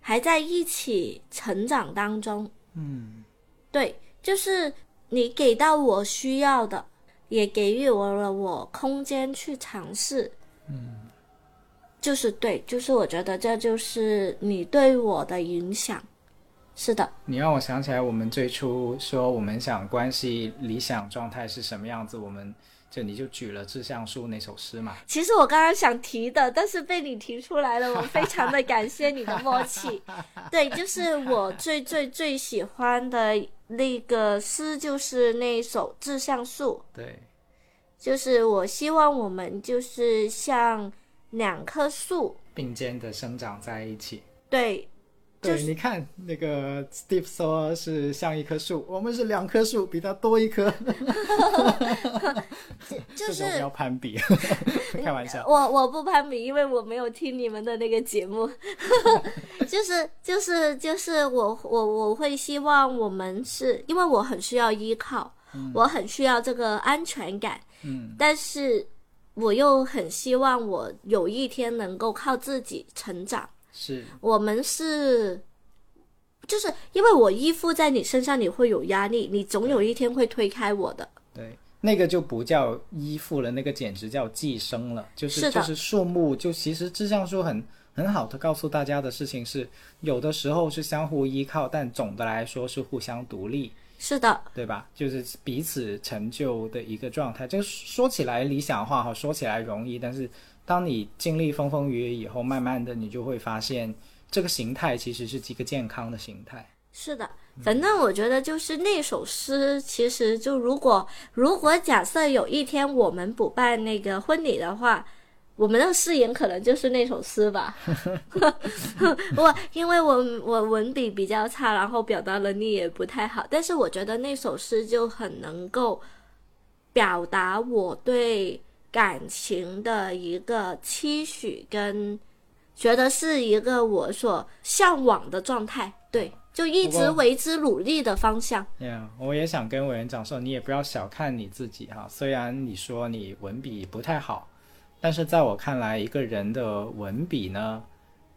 还在一起成长当中。嗯，对，就是你给到我需要的，也给予我了我空间去尝试。嗯，就是对，就是我觉得这就是你对我的影响。是的，你让我想起来，我们最初说我们想关系理想状态是什么样子，我们就你就举了《志向书》那首诗嘛。其实我刚刚想提的，但是被你提出来了，我非常的感谢你的默契。对，就是我最最最喜欢的那个诗，就是那首《致橡树》。对，就是我希望我们就是像两棵树，并肩的生长在一起。对，就对，你看那个 Steve 说是像一棵树，我们是两棵树，比他多一棵。就这种不要攀比，开玩笑。我我不攀比，因为我没有听你们的那个节目，就是就是就是我我我会希望我们是因为我很需要依靠，我很需要这个安全感，嗯，但是我又很希望我有一天能够靠自己成长。是我们是，就是因为我依附在你身上，你会有压力，你总有一天会推开我的。对，那个就不叫依附了，那个简直叫寄生了。就是是就是树木，就其实志向树很很好的告诉大家的事情是，有的时候是相互依靠，但总的来说是互相独立。是的，对吧？就是彼此成就的一个状态。这个说起来理想化哈，说起来容易，但是当你经历风风雨雨以后，慢慢的你就会发现，这个形态其实是一个健康的形态。是的。反正我觉得就是那首诗，其实就如果如果假设有一天我们补办那个婚礼的话，我们的誓言可能就是那首诗吧。我因为我我文笔比较差，然后表达能力也不太好，但是我觉得那首诗就很能够表达我对感情的一个期许，跟觉得是一个我所向往的状态。对，就一直为之努力的方向。Yeah，我也想跟委员长说，你也不要小看你自己哈。虽然你说你文笔不太好，但是在我看来，一个人的文笔呢，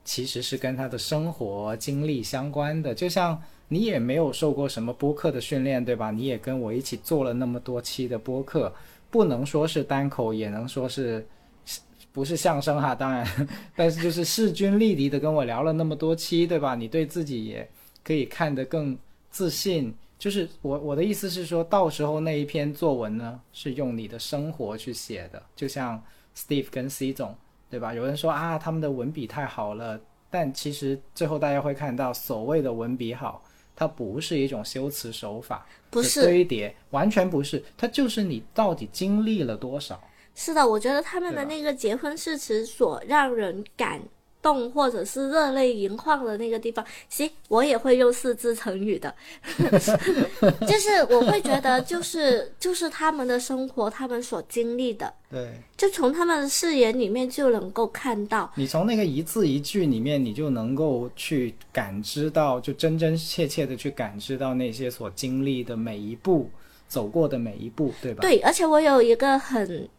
其实是跟他的生活经历相关的。就像你也没有受过什么播客的训练，对吧？你也跟我一起做了那么多期的播客，不能说是单口，也能说是。不是相声哈，当然，但是就是势均力敌的跟我聊了那么多期，对吧？你对自己也可以看得更自信。就是我我的意思是说，到时候那一篇作文呢，是用你的生活去写的，就像 Steve 跟 C 总，对吧？有人说啊，他们的文笔太好了，但其实最后大家会看到，所谓的文笔好，它不是一种修辞手法，不是堆叠，完全不是，它就是你到底经历了多少。是的，我觉得他们的那个结婚誓词所让人感动或者是热泪盈眶的那个地方，行，我也会用四字成语的，就是我会觉得，就是就是他们的生活，他们所经历的，对就从他们的视野里面就能够看到，你从那个一字一句里面，你就能够去感知到，就真真切切的去感知到那些所经历的每一步，走过的每一步，对吧？对，而且我有一个很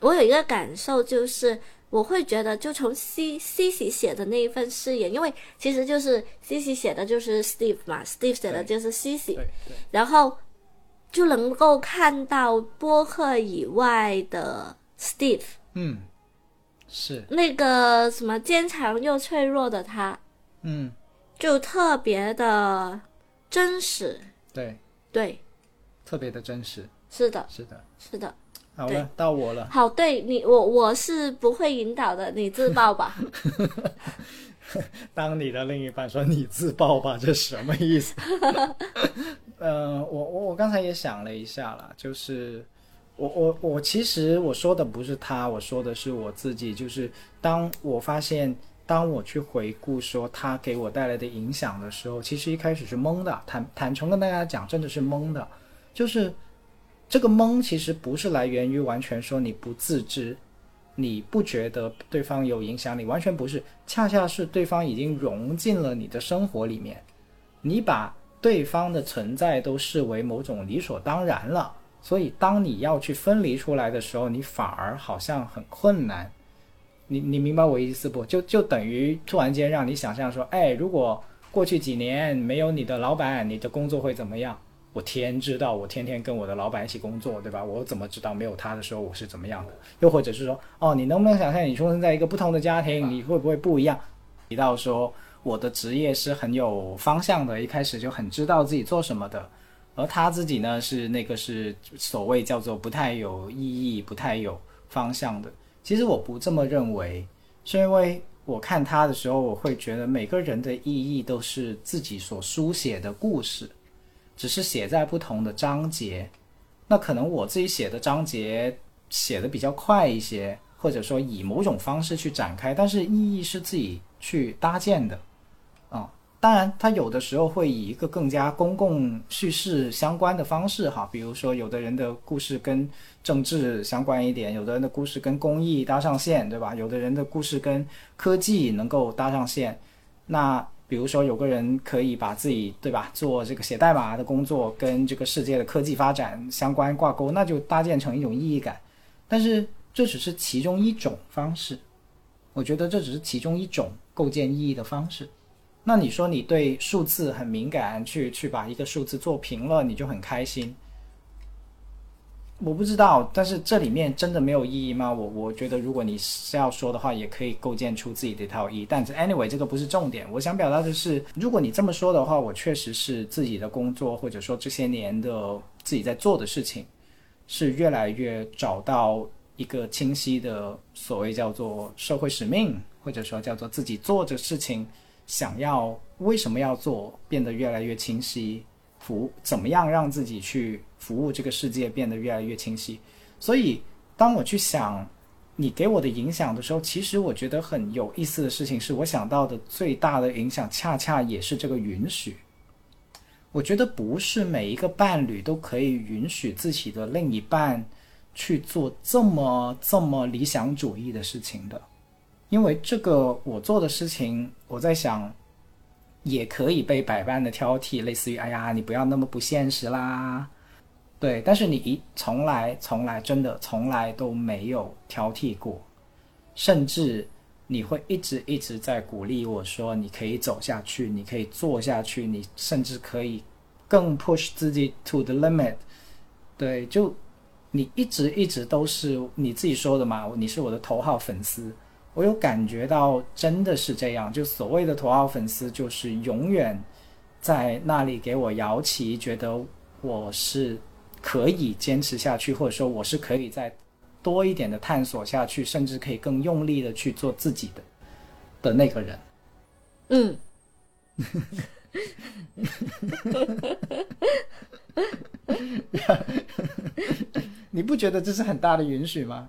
我有一个感受就是。我会觉得，就从 C C C 写的那一份誓言，因为其实就是 C C 写的就是 Steve 嘛，Steve 写的就是 C C，对对，然后就能够看到播客以外的 Steve，嗯，是，那个什么坚强又脆弱的他，嗯，就特别的真实。对，对，特别的真实，是的，是的。是的。好了，到我了。好，对你，我我是不会引导的，你自爆吧。当你的另一半说你自爆吧，这什么意思？呃，我我我刚才也想了一下啦，就是我我我其实我说的不是他，我说的是我自己。就是当我发现，当我去回顾说他给我带来的影响的时候，其实一开始是懵的，坦坦诚跟大家讲，真的是懵的。就是这个懵，其实不是来源于完全说你不自知，你不觉得对方有影响你，完全不是，恰恰是对方已经融进了你的生活里面，你把对方的存在都视为某种理所当然了，所以当你要去分离出来的时候，你反而好像很困难。你你明白我意思不？就就等于突然间让你想象说，哎，如果过去几年没有你的老板，你的工作会怎么样？我天知道，我天天跟我的老板一起工作，对吧？我怎么知道没有他的时候我是怎么样的？又或者是说，哦，你能不能想象你出生在一个不同的家庭，你会不会不一样？提到说我的职业是很有方向的，一开始就很知道自己做什么的，而他自己呢是那个是所谓叫做不太有意义、不太有方向的。其实我不这么认为，是因为我看他的时候，我会觉得每个人的意义都是自己所书写的故事。只是写在不同的章节，那可能我自己写的章节写的比较快一些，或者说以某种方式去展开，但是意义是自己去搭建的，啊、当然它有的时候会以一个更加公共叙事相关的方式哈，比如说有的人的故事跟政治相关一点，有的人的故事跟公益搭上线，对吧？有的人的故事跟科技能够搭上线，那。比如说，有个人可以把自己对吧做这个写代码的工作跟这个世界的科技发展相关挂钩，那就搭建成一种意义感。但是这只是其中一种方式，我觉得这只是其中一种构建意义的方式。那你说你对数字很敏感，去去把一个数字做平了，你就很开心。我不知道，但是这里面真的没有意义吗？我我觉得，如果你是要说的话，也可以构建出自己的一套意义。但是 anyway，这个不是重点。我想表达的是，如果你这么说的话，我确实是自己的工作，或者说这些年的自己在做的事情，是越来越找到一个清晰的所谓叫做社会使命，或者说叫做自己做的事情，想要为什么要做，变得越来越清晰。服怎么样让自己去服务这个世界变得越来越清晰？所以当我去想你给我的影响的时候，其实我觉得很有意思的事情是我想到的最大的影响，恰恰也是这个允许。我觉得不是每一个伴侣都可以允许自己的另一半去做这么这么理想主义的事情的，因为这个我做的事情，我在想。也可以被百般的挑剔，类似于“哎呀，你不要那么不现实啦”，对。但是你一从来从来真的从来都没有挑剔过，甚至你会一直一直在鼓励我说：“你可以走下去，你可以做下去，你甚至可以更 push 自己 to the limit。”对，就你一直一直都是你自己说的嘛，你是我的头号粉丝。我有感觉到真的是这样，就所谓的头号粉丝，就是永远在那里给我摇旗，觉得我是可以坚持下去，或者说我是可以再多一点的探索下去，甚至可以更用力的去做自己的的那个人。嗯，你不觉得这是很大的允许吗？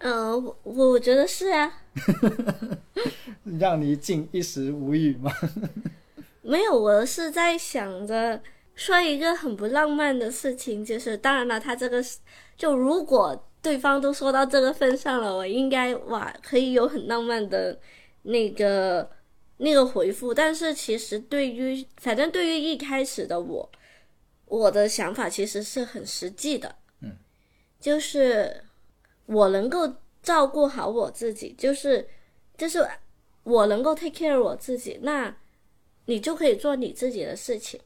呃，我我觉得是啊，让你竟一时无语吗？没有，我是在想着说一个很不浪漫的事情，就是当然了，他这个是就如果对方都说到这个份上了，我应该哇可以有很浪漫的那个那个回复，但是其实对于反正对于一开始的我，我的想法其实是很实际的，嗯，就是。我能够照顾好我自己，就是就是我能够 take care 我自己，那你就可以做你自己的事情。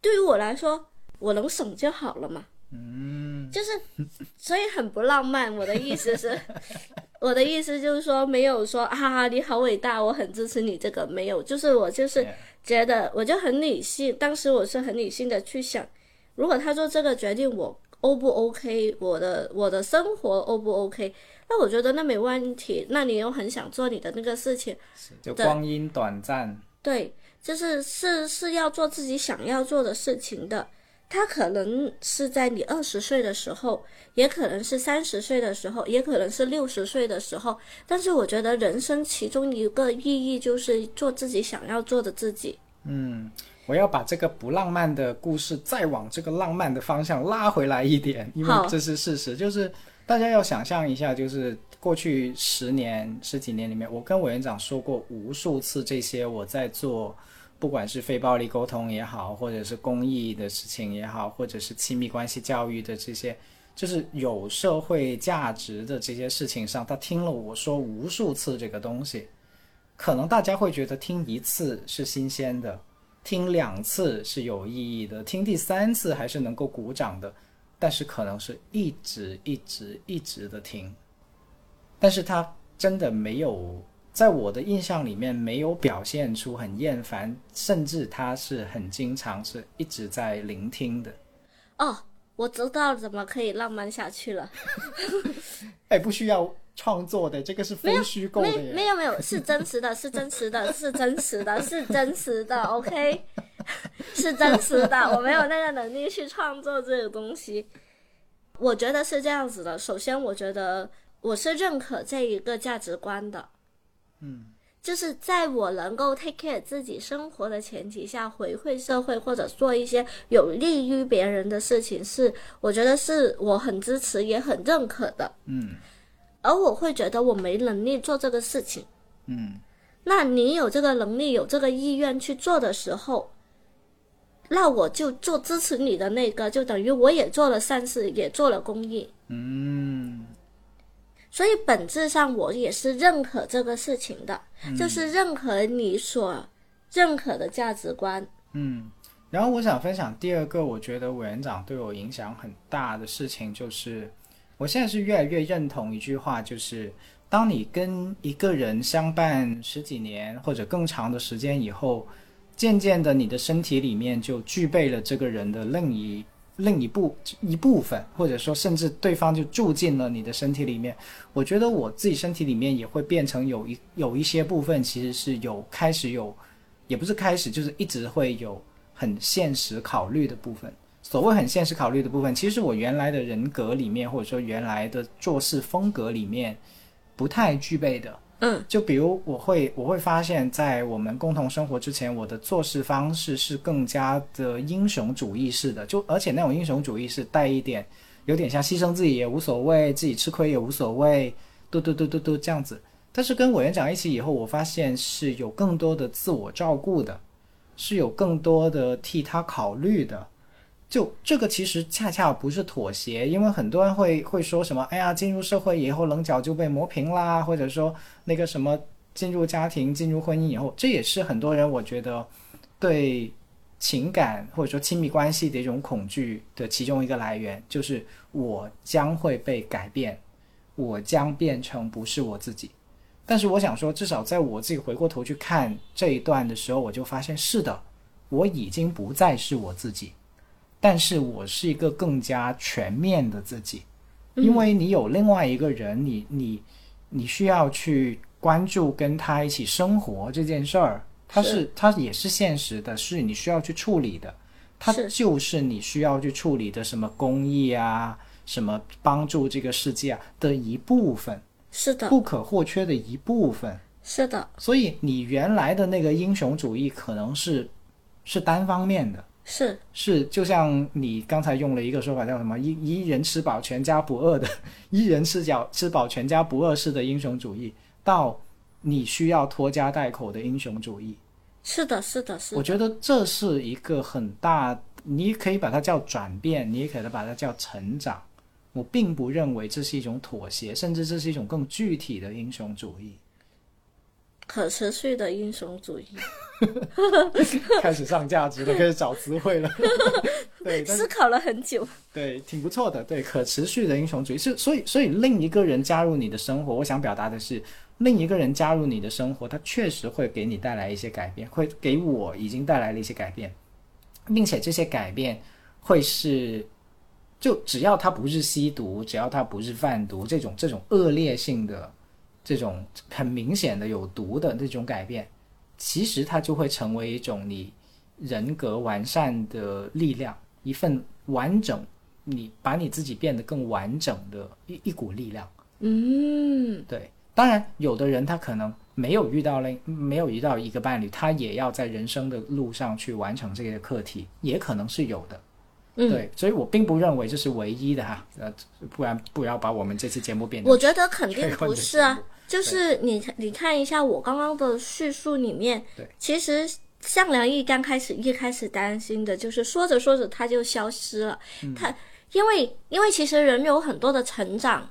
对于我来说，我能省就好了嘛。嗯，就是，所以很不浪漫。我的意思是，我的意思就是说，没有说啊，你好伟大，我很支持你这个，没有，就是我就是觉得，我就很理性。当时我是很理性的去想，如果他做这个决定，我 O 不 OK，我的我的生活 O 不 OK，那我觉得那没问题。那你又很想做你的那个事情，就光阴短暂。对，就是是是要做自己想要做的事情的。他可能是在你二十岁的时候，也可能是三十岁的时候，也可能是六十岁的时候。但是我觉得人生其中一个意义就是做自己想要做的自己。嗯，我要把这个不浪漫的故事再往这个浪漫的方向拉回来一点，因为这是事实。就是大家要想象一下，就是过去十年十几年里面，我跟委员长说过无数次这些我在做。不管是非暴力沟通也好，或者是公益的事情也好，或者是亲密关系教育的这些，就是有社会价值的这些事情上，他听了我说无数次这个东西，可能大家会觉得听一次是新鲜的，听两次是有意义的，听第三次还是能够鼓掌的，但是可能是一直一直一直的听，但是他真的没有。在我的印象里面，没有表现出很厌烦，甚至他是很经常是一直在聆听的。哦，我知道怎么可以浪漫下去了。哎，不需要创作的，这个是非虚构的。没有没有，是真实的，是真实的，是真实的，是真实的。OK，是真实的。我没有那个能力去创作这个东西。我觉得是这样子的。首先，我觉得我是认可这一个价值观的。嗯，就是在我能够 take care 自己生活的前提下，回馈社会或者做一些有利于别人的事情，是我觉得是我很支持也很认可的。嗯，而我会觉得我没能力做这个事情。嗯，那你有这个能力、有这个意愿去做的时候，那我就做支持你的那个，就等于我也做了善事，也做了公益。嗯。所以本质上我也是认可这个事情的，就是认可你所认可的价值观。嗯，然后我想分享第二个，我觉得委员长对我影响很大的事情，就是我现在是越来越认同一句话，就是当你跟一个人相伴十几年或者更长的时间以后，渐渐的你的身体里面就具备了这个人的另一。另一部一部分，或者说甚至对方就住进了你的身体里面。我觉得我自己身体里面也会变成有一有一些部分，其实是有开始有，也不是开始，就是一直会有很现实考虑的部分。所谓很现实考虑的部分，其实我原来的人格里面，或者说原来的做事风格里面，不太具备的。嗯，就比如我会我会发现，在我们共同生活之前，我的做事方式是更加的英雄主义式的，就而且那种英雄主义是带一点，有点像牺牲自己也无所谓，自己吃亏也无所谓，嘟嘟嘟嘟嘟这样子。但是跟委员长一起以后，我发现是有更多的自我照顾的，是有更多的替他考虑的。就这个其实恰恰不是妥协，因为很多人会会说什么，哎呀，进入社会以后棱角就被磨平啦，或者说那个什么进入家庭、进入婚姻以后，这也是很多人我觉得对情感或者说亲密关系的一种恐惧的其中一个来源，就是我将会被改变，我将变成不是我自己。但是我想说，至少在我自己回过头去看这一段的时候，我就发现是的，我已经不再是我自己。但是我是一个更加全面的自己，因为你有另外一个人，你你你需要去关注跟他一起生活这件事儿，他是。他也是现实的，是你需要去处理的，他就是你需要去处理的什么公益啊，什么帮助这个世界啊的一部分，是的，不可或缺的一部分，是的。所以你原来的那个英雄主义可能是是单方面的。是是，就像你刚才用了一个说法，叫什么“一一人吃饱全家不饿”的，一人吃饱吃饱全家不饿式的英雄主义，到你需要拖家带口的英雄主义。是的，是的，是的。我觉得这是一个很大，你可以把它叫转变，你也可以把它叫成长。我并不认为这是一种妥协，甚至这是一种更具体的英雄主义。可持续的英雄主义，开始上价值了，开始找词汇了。对，思考了很久。对，挺不错的。对，可持续的英雄主义是，所以，所以另一个人加入你的生活，我想表达的是，另一个人加入你的生活，他确实会给你带来一些改变，会给我已经带来了一些改变，并且这些改变会是，就只要他不是吸毒，只要他不是贩毒这种这种恶劣性的、这种很明显的有毒的那种改变，其实它就会成为一种你人格完善的力量，一份完整。你把你自己变得更完整的一一股力量，嗯，对。当然，有的人他可能没有遇到了，没有遇到一个伴侣，他也要在人生的路上去完成这个课题，也可能是有的。嗯对，所以我并不认为这是唯一的哈，呃，不然不要把我们这期节目变得我觉得肯定 不是啊就是你你看一下我刚刚的叙述里面，对，其实向良义刚开始一开始担心的就是说着说着他就消失了，嗯。他因为因为其实人有很多的成长，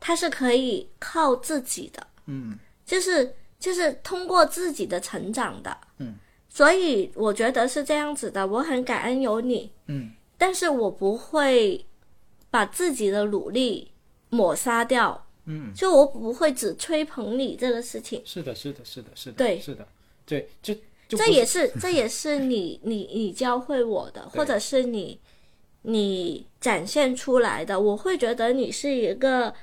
他是可以靠自己的，嗯，就是就是通过自己的成长的，嗯，所以我觉得是这样子的，我很感恩有你，嗯，但是我不会把自己的努力抹杀掉，嗯，就我不会只吹捧你这个事情，是的，是的，是的，是的，对是的，对，就就这也是这也是你你你教会我的，或者是你你展现出来的，我会觉得你是一个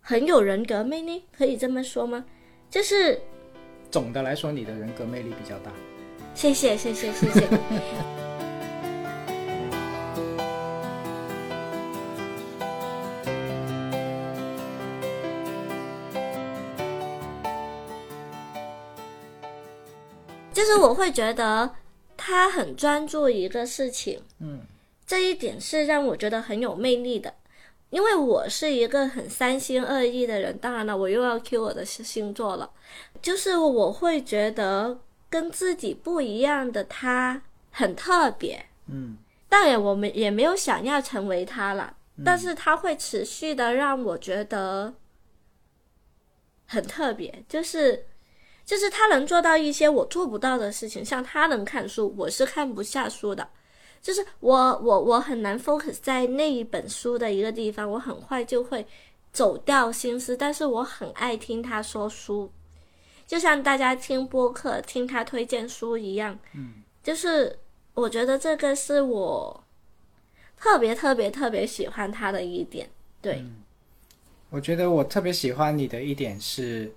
很有人格魅力，可以这么说吗？就是总的来说，你的人格魅力比较大。谢谢谢谢谢谢。就是我会觉得他很专注一个事情，嗯，这一点是让我觉得很有魅力的。因为我是一个很三心二意的人，当然了，我又要 Q 我的星座了，就是我会觉得跟自己不一样的他很特别，嗯，当然我们也没有想要成为他了，但是他会持续的让我觉得很特别，就是就是他能做到一些我做不到的事情，像他能看书，我是看不下书的。就是我我我很难 focus 在那一本书的一个地方，我很快就会走掉心思。但是我很爱听他说书，就像大家听播客听他推荐书一样。嗯，就是我觉得这个是我特别特别特别喜欢他的一点。对，我觉得我特别喜欢你的一点是，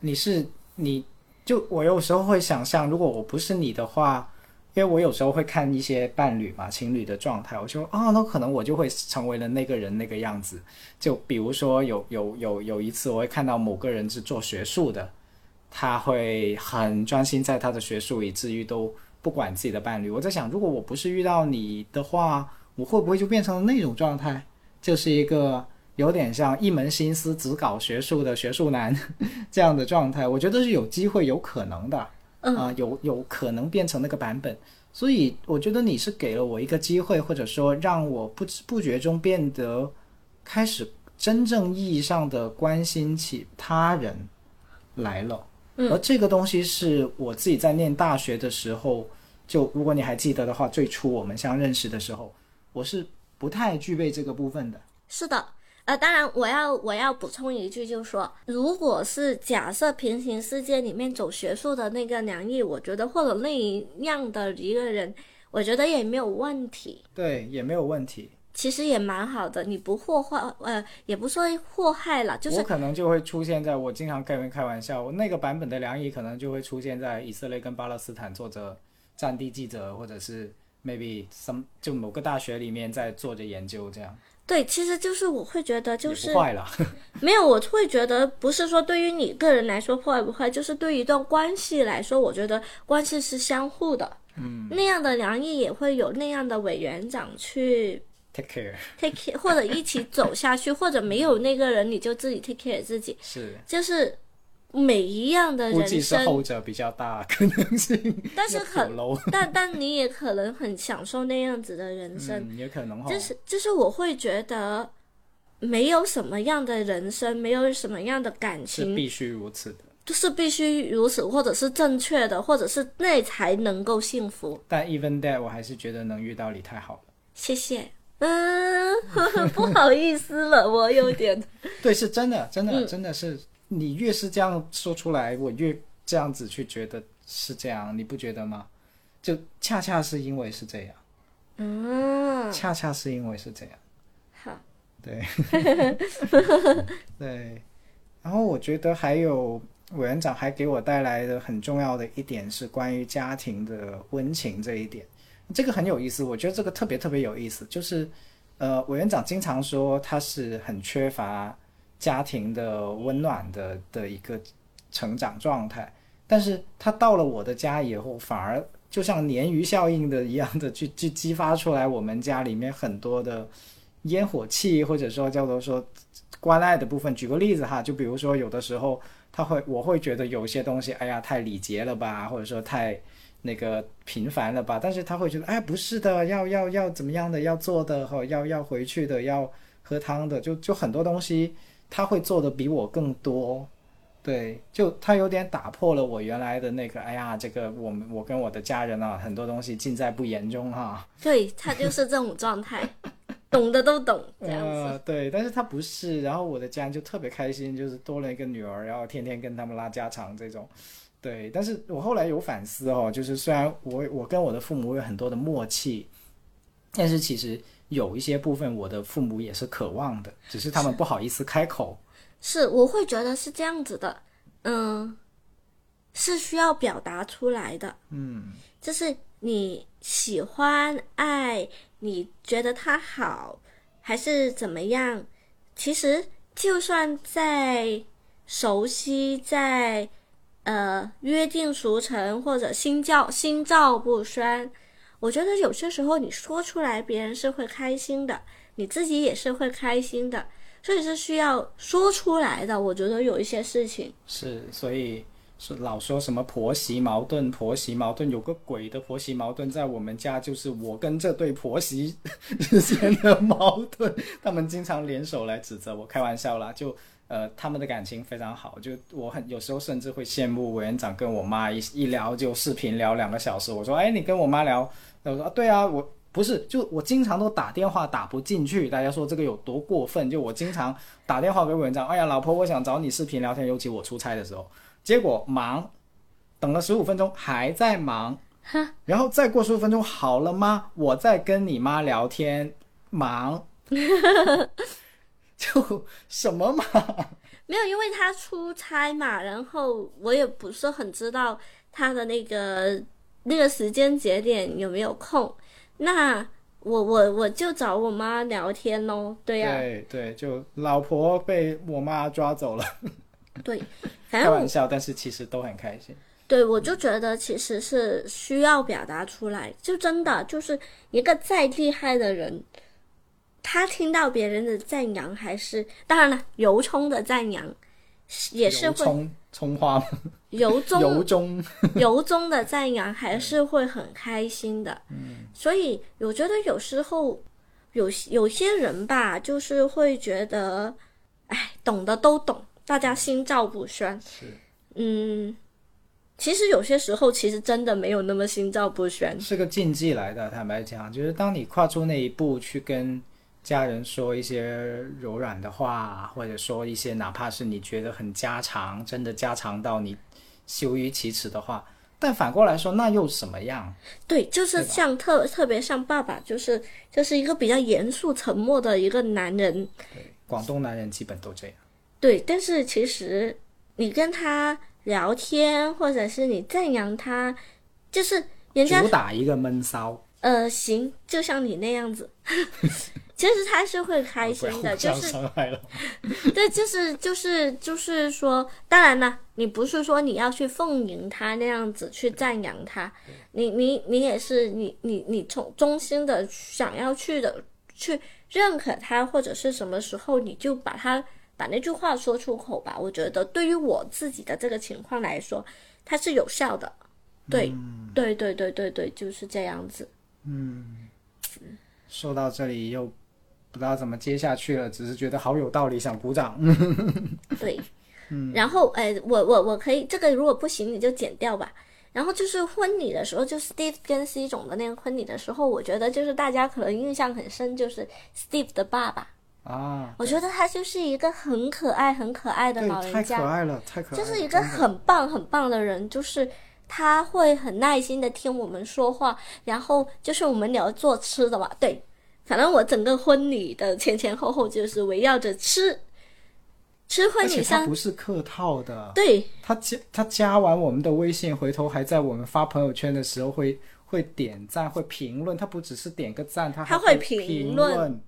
你是你就我有时候会想象，如果我不是你的话，因为我有时候会看一些伴侣嘛，情侣的状态，我就啊，那可能我就会成为了那个人那个样子。就比如说有有有有一次，我会看到某个人是做学术的，他会很专心在他的学术，以至于都不管自己的伴侣。我在想，如果我不是遇到你的话，我会不会就变成了那种状态？就是一个有点像一门心思只搞学术的学术男 这样的状态，我觉得是有机会、有可能的，啊、嗯有有可能变成那个版本。所以我觉得你是给了我一个机会，或者说让我不知不觉中变得开始真正意义上的关心起他人来了。嗯而这个东西是我自己在念大学的时候，就如果你还记得的话，最初我们相认识的时候，我是不太具备这个部分的。是的。呃，当然，我要我要补充一句，就是说，如果是假设平行世界里面走学术的那个梁毅，我觉得或者那一样的一个人，我觉得也没有问题。对，也没有问题。其实也蛮好的，你不祸害，呃，也不说祸害了，就是我可能就会出现在我经常跟人开玩笑，我那个版本的梁毅可能就会出现在以色列跟巴勒斯坦做着战地记者，或者是 maybe some 就某个大学里面在做着研究这样，对，其实就是我会觉得就是坏了。没有，我会觉得不是说对于你个人来说坏不坏，就是对于一段关系来说，我觉得关系是相互的。嗯，那样的良意也会有那样的委员长去 Take care，take care，或者一起走下去，或者没有那个人你就自己 take care 自己，是就是每一样的人生，后者比较大可能性。但是可要走楼，但但你也可能很享受那样子的人生。嗯，也可能。就是就是我会觉得，没有什么样的人生，没有什么样的感情，是必须如此的。就是必须如此，或者是正确的，或者是那才能够幸福。但 even that，我还是觉得能遇到你太好了。谢谢。嗯，不好意思了，我有点。对，是真的，真的，嗯真的是你越是这样说出来，我越这样子去觉得是这样，你不觉得吗？就恰恰是因为是这样，嗯，恰恰是因为是这样。好，对，对。然后我觉得还有委员长还给我带来的很重要的一点是关于家庭的温情这一点，这个很有意思。我觉得这个特别特别有意思，就是呃，委员长经常说他是很缺乏家庭的温暖的的一个成长状态，但是他到了我的家以后，反而就像鲶鱼效应的一样的去去激发出来我们家里面很多的烟火气，或者说叫做说关爱的部分。举个例子哈，就比如说有的时候他会，我会觉得有些东西，哎呀太礼节了吧，或者说太那个频繁了吧，但是他会觉得，哎不是的，要要要怎么样的，要做的哈，要要回去的，要喝汤的，就就很多东西他会做的比我更多。对，就他有点打破了我原来的那个，哎呀，这个我们我跟我的家人啊，很多东西尽在不言中哈。对他就是这种状态，懂的都懂这样子。呃，对，但是他不是，然后我的家人就特别开心，就是多了一个女儿，然后天天跟他们拉家常这种。对，但是我后来有反思哦，就是虽然我我跟我的父母有很多的默契，但是其实有一些部分我的父母也是渴望的，只是他们不好意思开口。是，我会觉得是这样子的，嗯，是需要表达出来的，嗯，就是你喜欢爱，你觉得他好，还是怎么样？其实就算在熟悉，在呃约定俗成或者心照心照不宣，我觉得有些时候你说出来，别人是会开心的，你自己也是会开心的。所以是需要说出来的。我觉得有一些事情是，所以是老说什么婆媳矛盾，婆媳矛盾有个鬼的婆媳矛盾，在我们家就是我跟这对婆媳 之间的矛盾，他们经常联手来指责我，开玩笑啦，就。呃，他们的感情非常好，就我很有时候甚至会羡慕委员长跟我妈一一聊就视频聊两个小时。我说，哎，你跟我妈聊，我说，啊对啊，我不是，就我经常都打电话打不进去，大家说这个有多过分？就我经常打电话给文章，哎呀，老婆，我想找你视频聊天，尤其我出差的时候，结果忙，等了十五分钟还在忙，然后再过十五分钟好了吗？我在跟你妈聊天，忙。就什么嘛？没有，因为他出差嘛，然后我也不是很知道他的那个那个时间节点有没有空。那我我我就找我妈聊天喽，对呀、对对，就老婆被我妈抓走了，对，开玩笑，但是其实都很开心。对我就觉得其实是需要表达出来，就真的就是一个再厉害的人，他听到别人的赞扬，还是当然了，由衷的赞扬也是会油葱葱花吗，由衷由衷由衷的赞扬，还是会很开心的。嗯，所以我觉得有时候有有些人吧，就是会觉得，哎，懂的都懂，大家心照不宣。是嗯，其实有些时候，其实真的没有那么心照不宣。是个禁忌来的。坦白讲，就是当你跨出那一步去跟家人说一些柔软的话，或者说一些哪怕是你觉得很家常，真的家常到你羞于启齿的话，但反过来说，那又怎么样？对，就是像特特别像爸爸，就是就是一个比较严肃沉默的一个男人。对，广东男人基本都这样。对，但是其实你跟他聊天，或者是你赞扬他，就是人家主打一个闷骚，呃行，就像你那样子，其实他是会开心的，就是伤害了。对，就是就是就是说，当然了，你不是说你要去奉迎他那样子去赞扬他，你你你也是你你你从衷心的想要去的去认可他，或者是什么时候你就把他把那句话说出口吧。我觉得对于我自己的这个情况来说，它是有效的。对，对对对对对，就是这样子。说到这里又不知道怎么接下去了，只是觉得好有道理，想鼓掌。对，嗯，然后哎，我我我可以这个如果不行你就剪掉吧。然后就是婚礼的时候，就 Steve 跟 C 总的那个婚礼的时候，我觉得就是大家可能印象很深，就是 Steve 的爸爸。啊，我觉得他就是一个很可爱、很可爱的老人家，太可爱了，太可爱了，就是一个很棒、很棒的人，就是他会很耐心的听我们说话，然后就是我们聊做吃的嘛，对，反正我整个婚礼的前前后后就是围绕着吃。吃婚礼上不是客套的，对。他加他加完我们的微信，回头还在我们发朋友圈的时候会会点赞会评论，他不只是点个赞，他还会评论，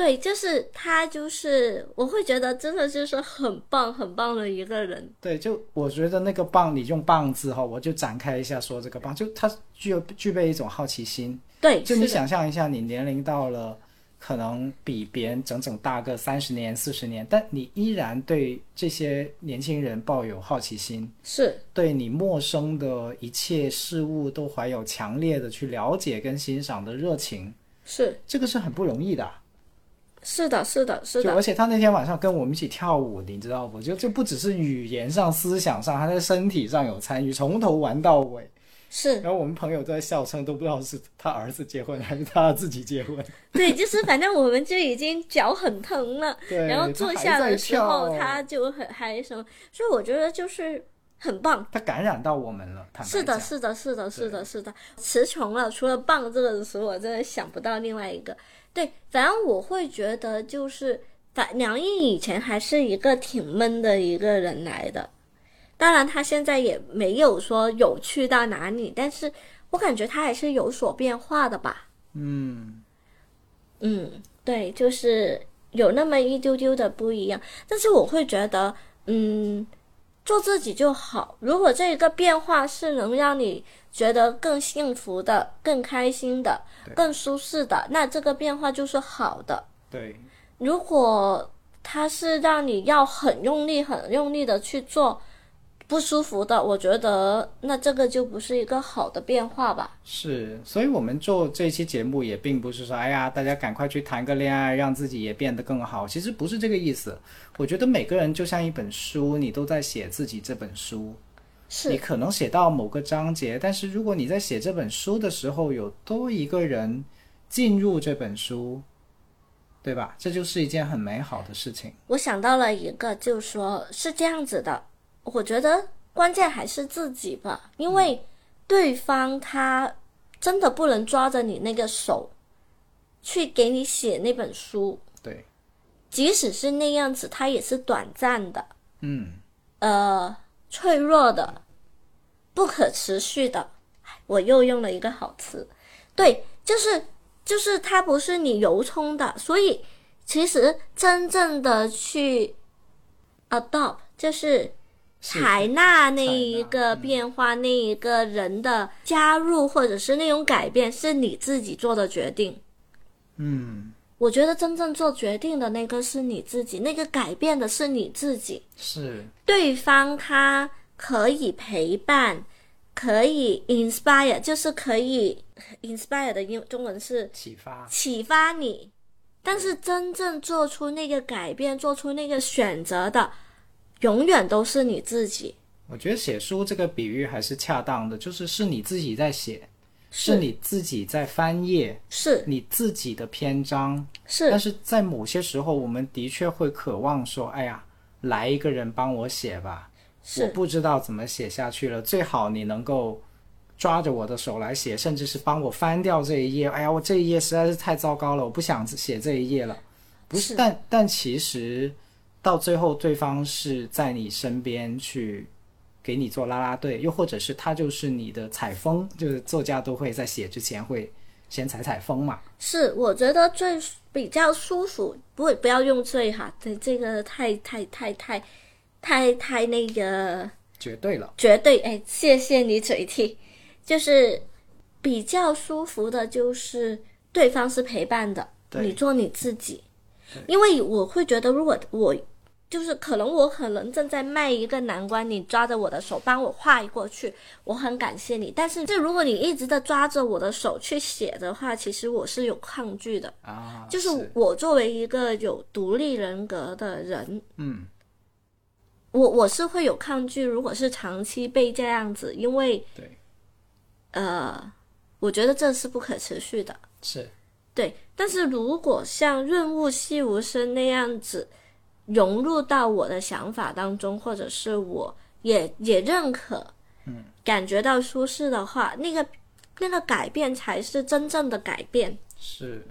对，就是他就是我会觉得真的就是很棒很棒的一个人。对，就我觉得那个棒，你用棒字哈，我就展开一下说这个棒，就他具有具备一种好奇心，对，就你想象一下，你年龄到了。可能比别人整整大个三十年、四十年，但你依然对这些年轻人抱有好奇心，是对你陌生的一切事物都怀有强烈的去了解跟欣赏的热情，是这个是很不容易的。是的，是的，是的。而且他那天晚上跟我们一起跳舞，你知道不？就就不只是语言上、思想上，他在身体上有参与，从头玩到尾。是，然后我们朋友都在笑称，都不知道是他儿子结婚还是他自己结婚。对，就是反正我们就已经脚很疼了，然后坐下的时候他就很嗨什么，所以我觉得就是很棒。他感染到我们了，是的，是的，是的，是的，是的，词穷了。除了棒这个词，我真的想不到另外一个。对，反正我会觉得就是，反梁毅以前还是一个挺闷的一个人来的。当然，他现在也没有说有趣到哪里，但是我感觉他还是有所变化的吧。嗯，嗯，对，就是有那么一丢丢的不一样。但是我会觉得，嗯，做自己就好。如果这一个变化是能让你觉得更幸福的、更开心的、更舒适的，那这个变化就是好的。对，如果它是让你要很用力、很用力的去做。不舒服的，我觉得那这个就不是一个好的变化吧。是，所以我们做这期节目也并不是说，哎呀，大家赶快去谈个恋爱，让自己也变得更好。其实不是这个意思。我觉得每个人就像一本书，你都在写自己这本书。是。你可能写到某个章节，但是如果你在写这本书的时候有多一个人进入这本书，对吧？这就是一件很美好的事情。我想到了一个，就说是这样子的。我觉得关键还是自己吧，因为对方他真的不能抓着你那个手去给你写那本书。对，即使是那样子，他也是短暂的。嗯，呃，脆弱的，不可持续的。我又用了一个好词，对，就是就是它不是你由衷的，所以其实真正的去 adopt 就是。采纳那一个变化，那一个人的加入，或者是那种改变，是你自己做的决定。嗯，我觉得真正做决定的那个是你自己，那个改变的是你自己。是对方他可以陪伴，可以 inspire，就是可以 inspire 的英中文是启发，启发你。但是真正做出那个改变，做出那个选择的。永远都是你自己。我觉得写书这个比喻还是恰当的，就是是你自己在写，是你自己在翻页，是你自己的篇章，是。但是在某些时候，我们的确会渴望说：“哎呀，来一个人帮我写吧，我不知道怎么写下去了，最好你能够抓着我的手来写，甚至是帮我翻掉这一页。哎呀，我这一页实在是太糟糕了，我不想写这一页了。”不是，但但其实。到最后，对方是在你身边去给你做啦啦队，又或者是他就是你的采风，就是作家都会在写之前会先采采风嘛。是，我觉得最比较舒服，不不要用最哈，对这个太太太太太太那个绝对了，绝对哎，谢谢你嘴替，就是比较舒服的，就是对方是陪伴的，你做你自己。因为我会觉得，如果我就是可能我可能正在卖一个难关，你抓着我的手帮我画过去，我很感谢你。但是，这如果你一直的抓着我的手去写的话，其实我是有抗拒的啊。就是我作为一个有独立人格的人，嗯，我我是会有抗拒。如果是长期被这样子，因为对，呃，我觉得这是不可持续的。是，对。但是如果像润物细无声那样子。融入到我的想法当中，或者是我也也认可，嗯，感觉到舒适的话，那个那个改变才是真正的改变。是，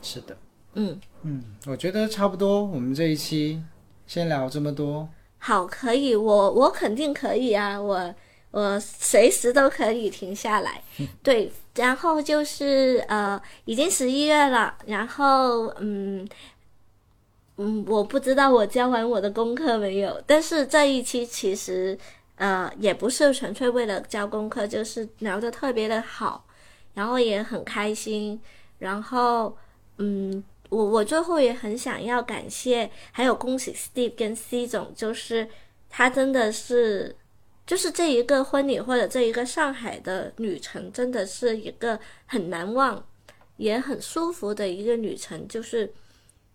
是的，嗯嗯，我觉得差不多，我们这一期先聊这么多。好，可以，我我肯定可以啊，我我随时都可以停下来。对，然后就是呃，已经十一月了，然后嗯。嗯，我不知道我教完我的功课没有，但是这一期其实呃也不是纯粹为了教功课，就是聊得特别的好，然后也很开心，然后嗯，我我最后也很想要感谢，还有恭喜 Steve 跟 C 总，就是他真的是，就是这一个婚礼或者这一个上海的旅程，真的是一个很难忘，也很舒服的一个旅程，就是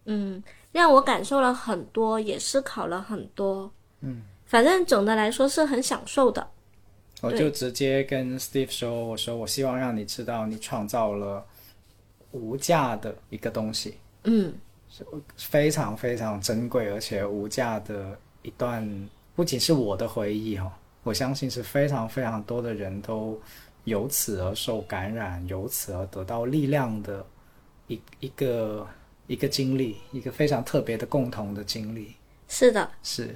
嗯。让我感受了很多，也思考了很多。嗯，反正总的来说是很享受的。我就直接跟 Steve 说：“我说我希望让你知道，你创造了无价的一个东西。嗯，非常非常珍贵而且无价的一段，不仅是我的回忆哈，我相信是非常非常多的人都由此而受感染，由此而得到力量的一一个。”一个经历，一个非常特别的共同的经历。是的，是。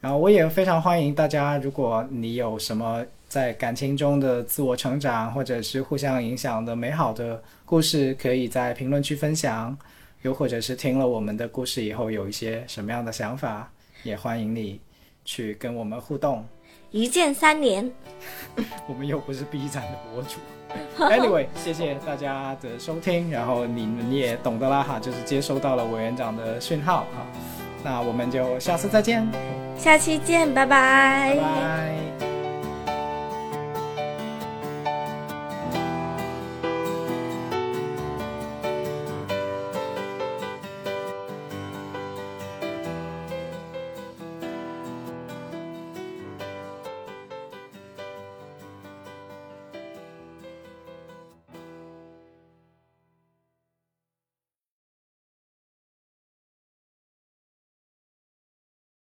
然后我也非常欢迎大家，如果你有什么在感情中的自我成长，或者是互相影响的美好的故事，可以在评论区分享。又或者是听了我们的故事以后有一些什么样的想法，也欢迎你去跟我们互动。一键三连。我们又不是 B 站的博主。Anyway，谢谢大家的收听，然后你们也懂得啦哈，就是接收到了委员长的讯号啊，那我们就下次再见，下期见，拜拜，拜拜。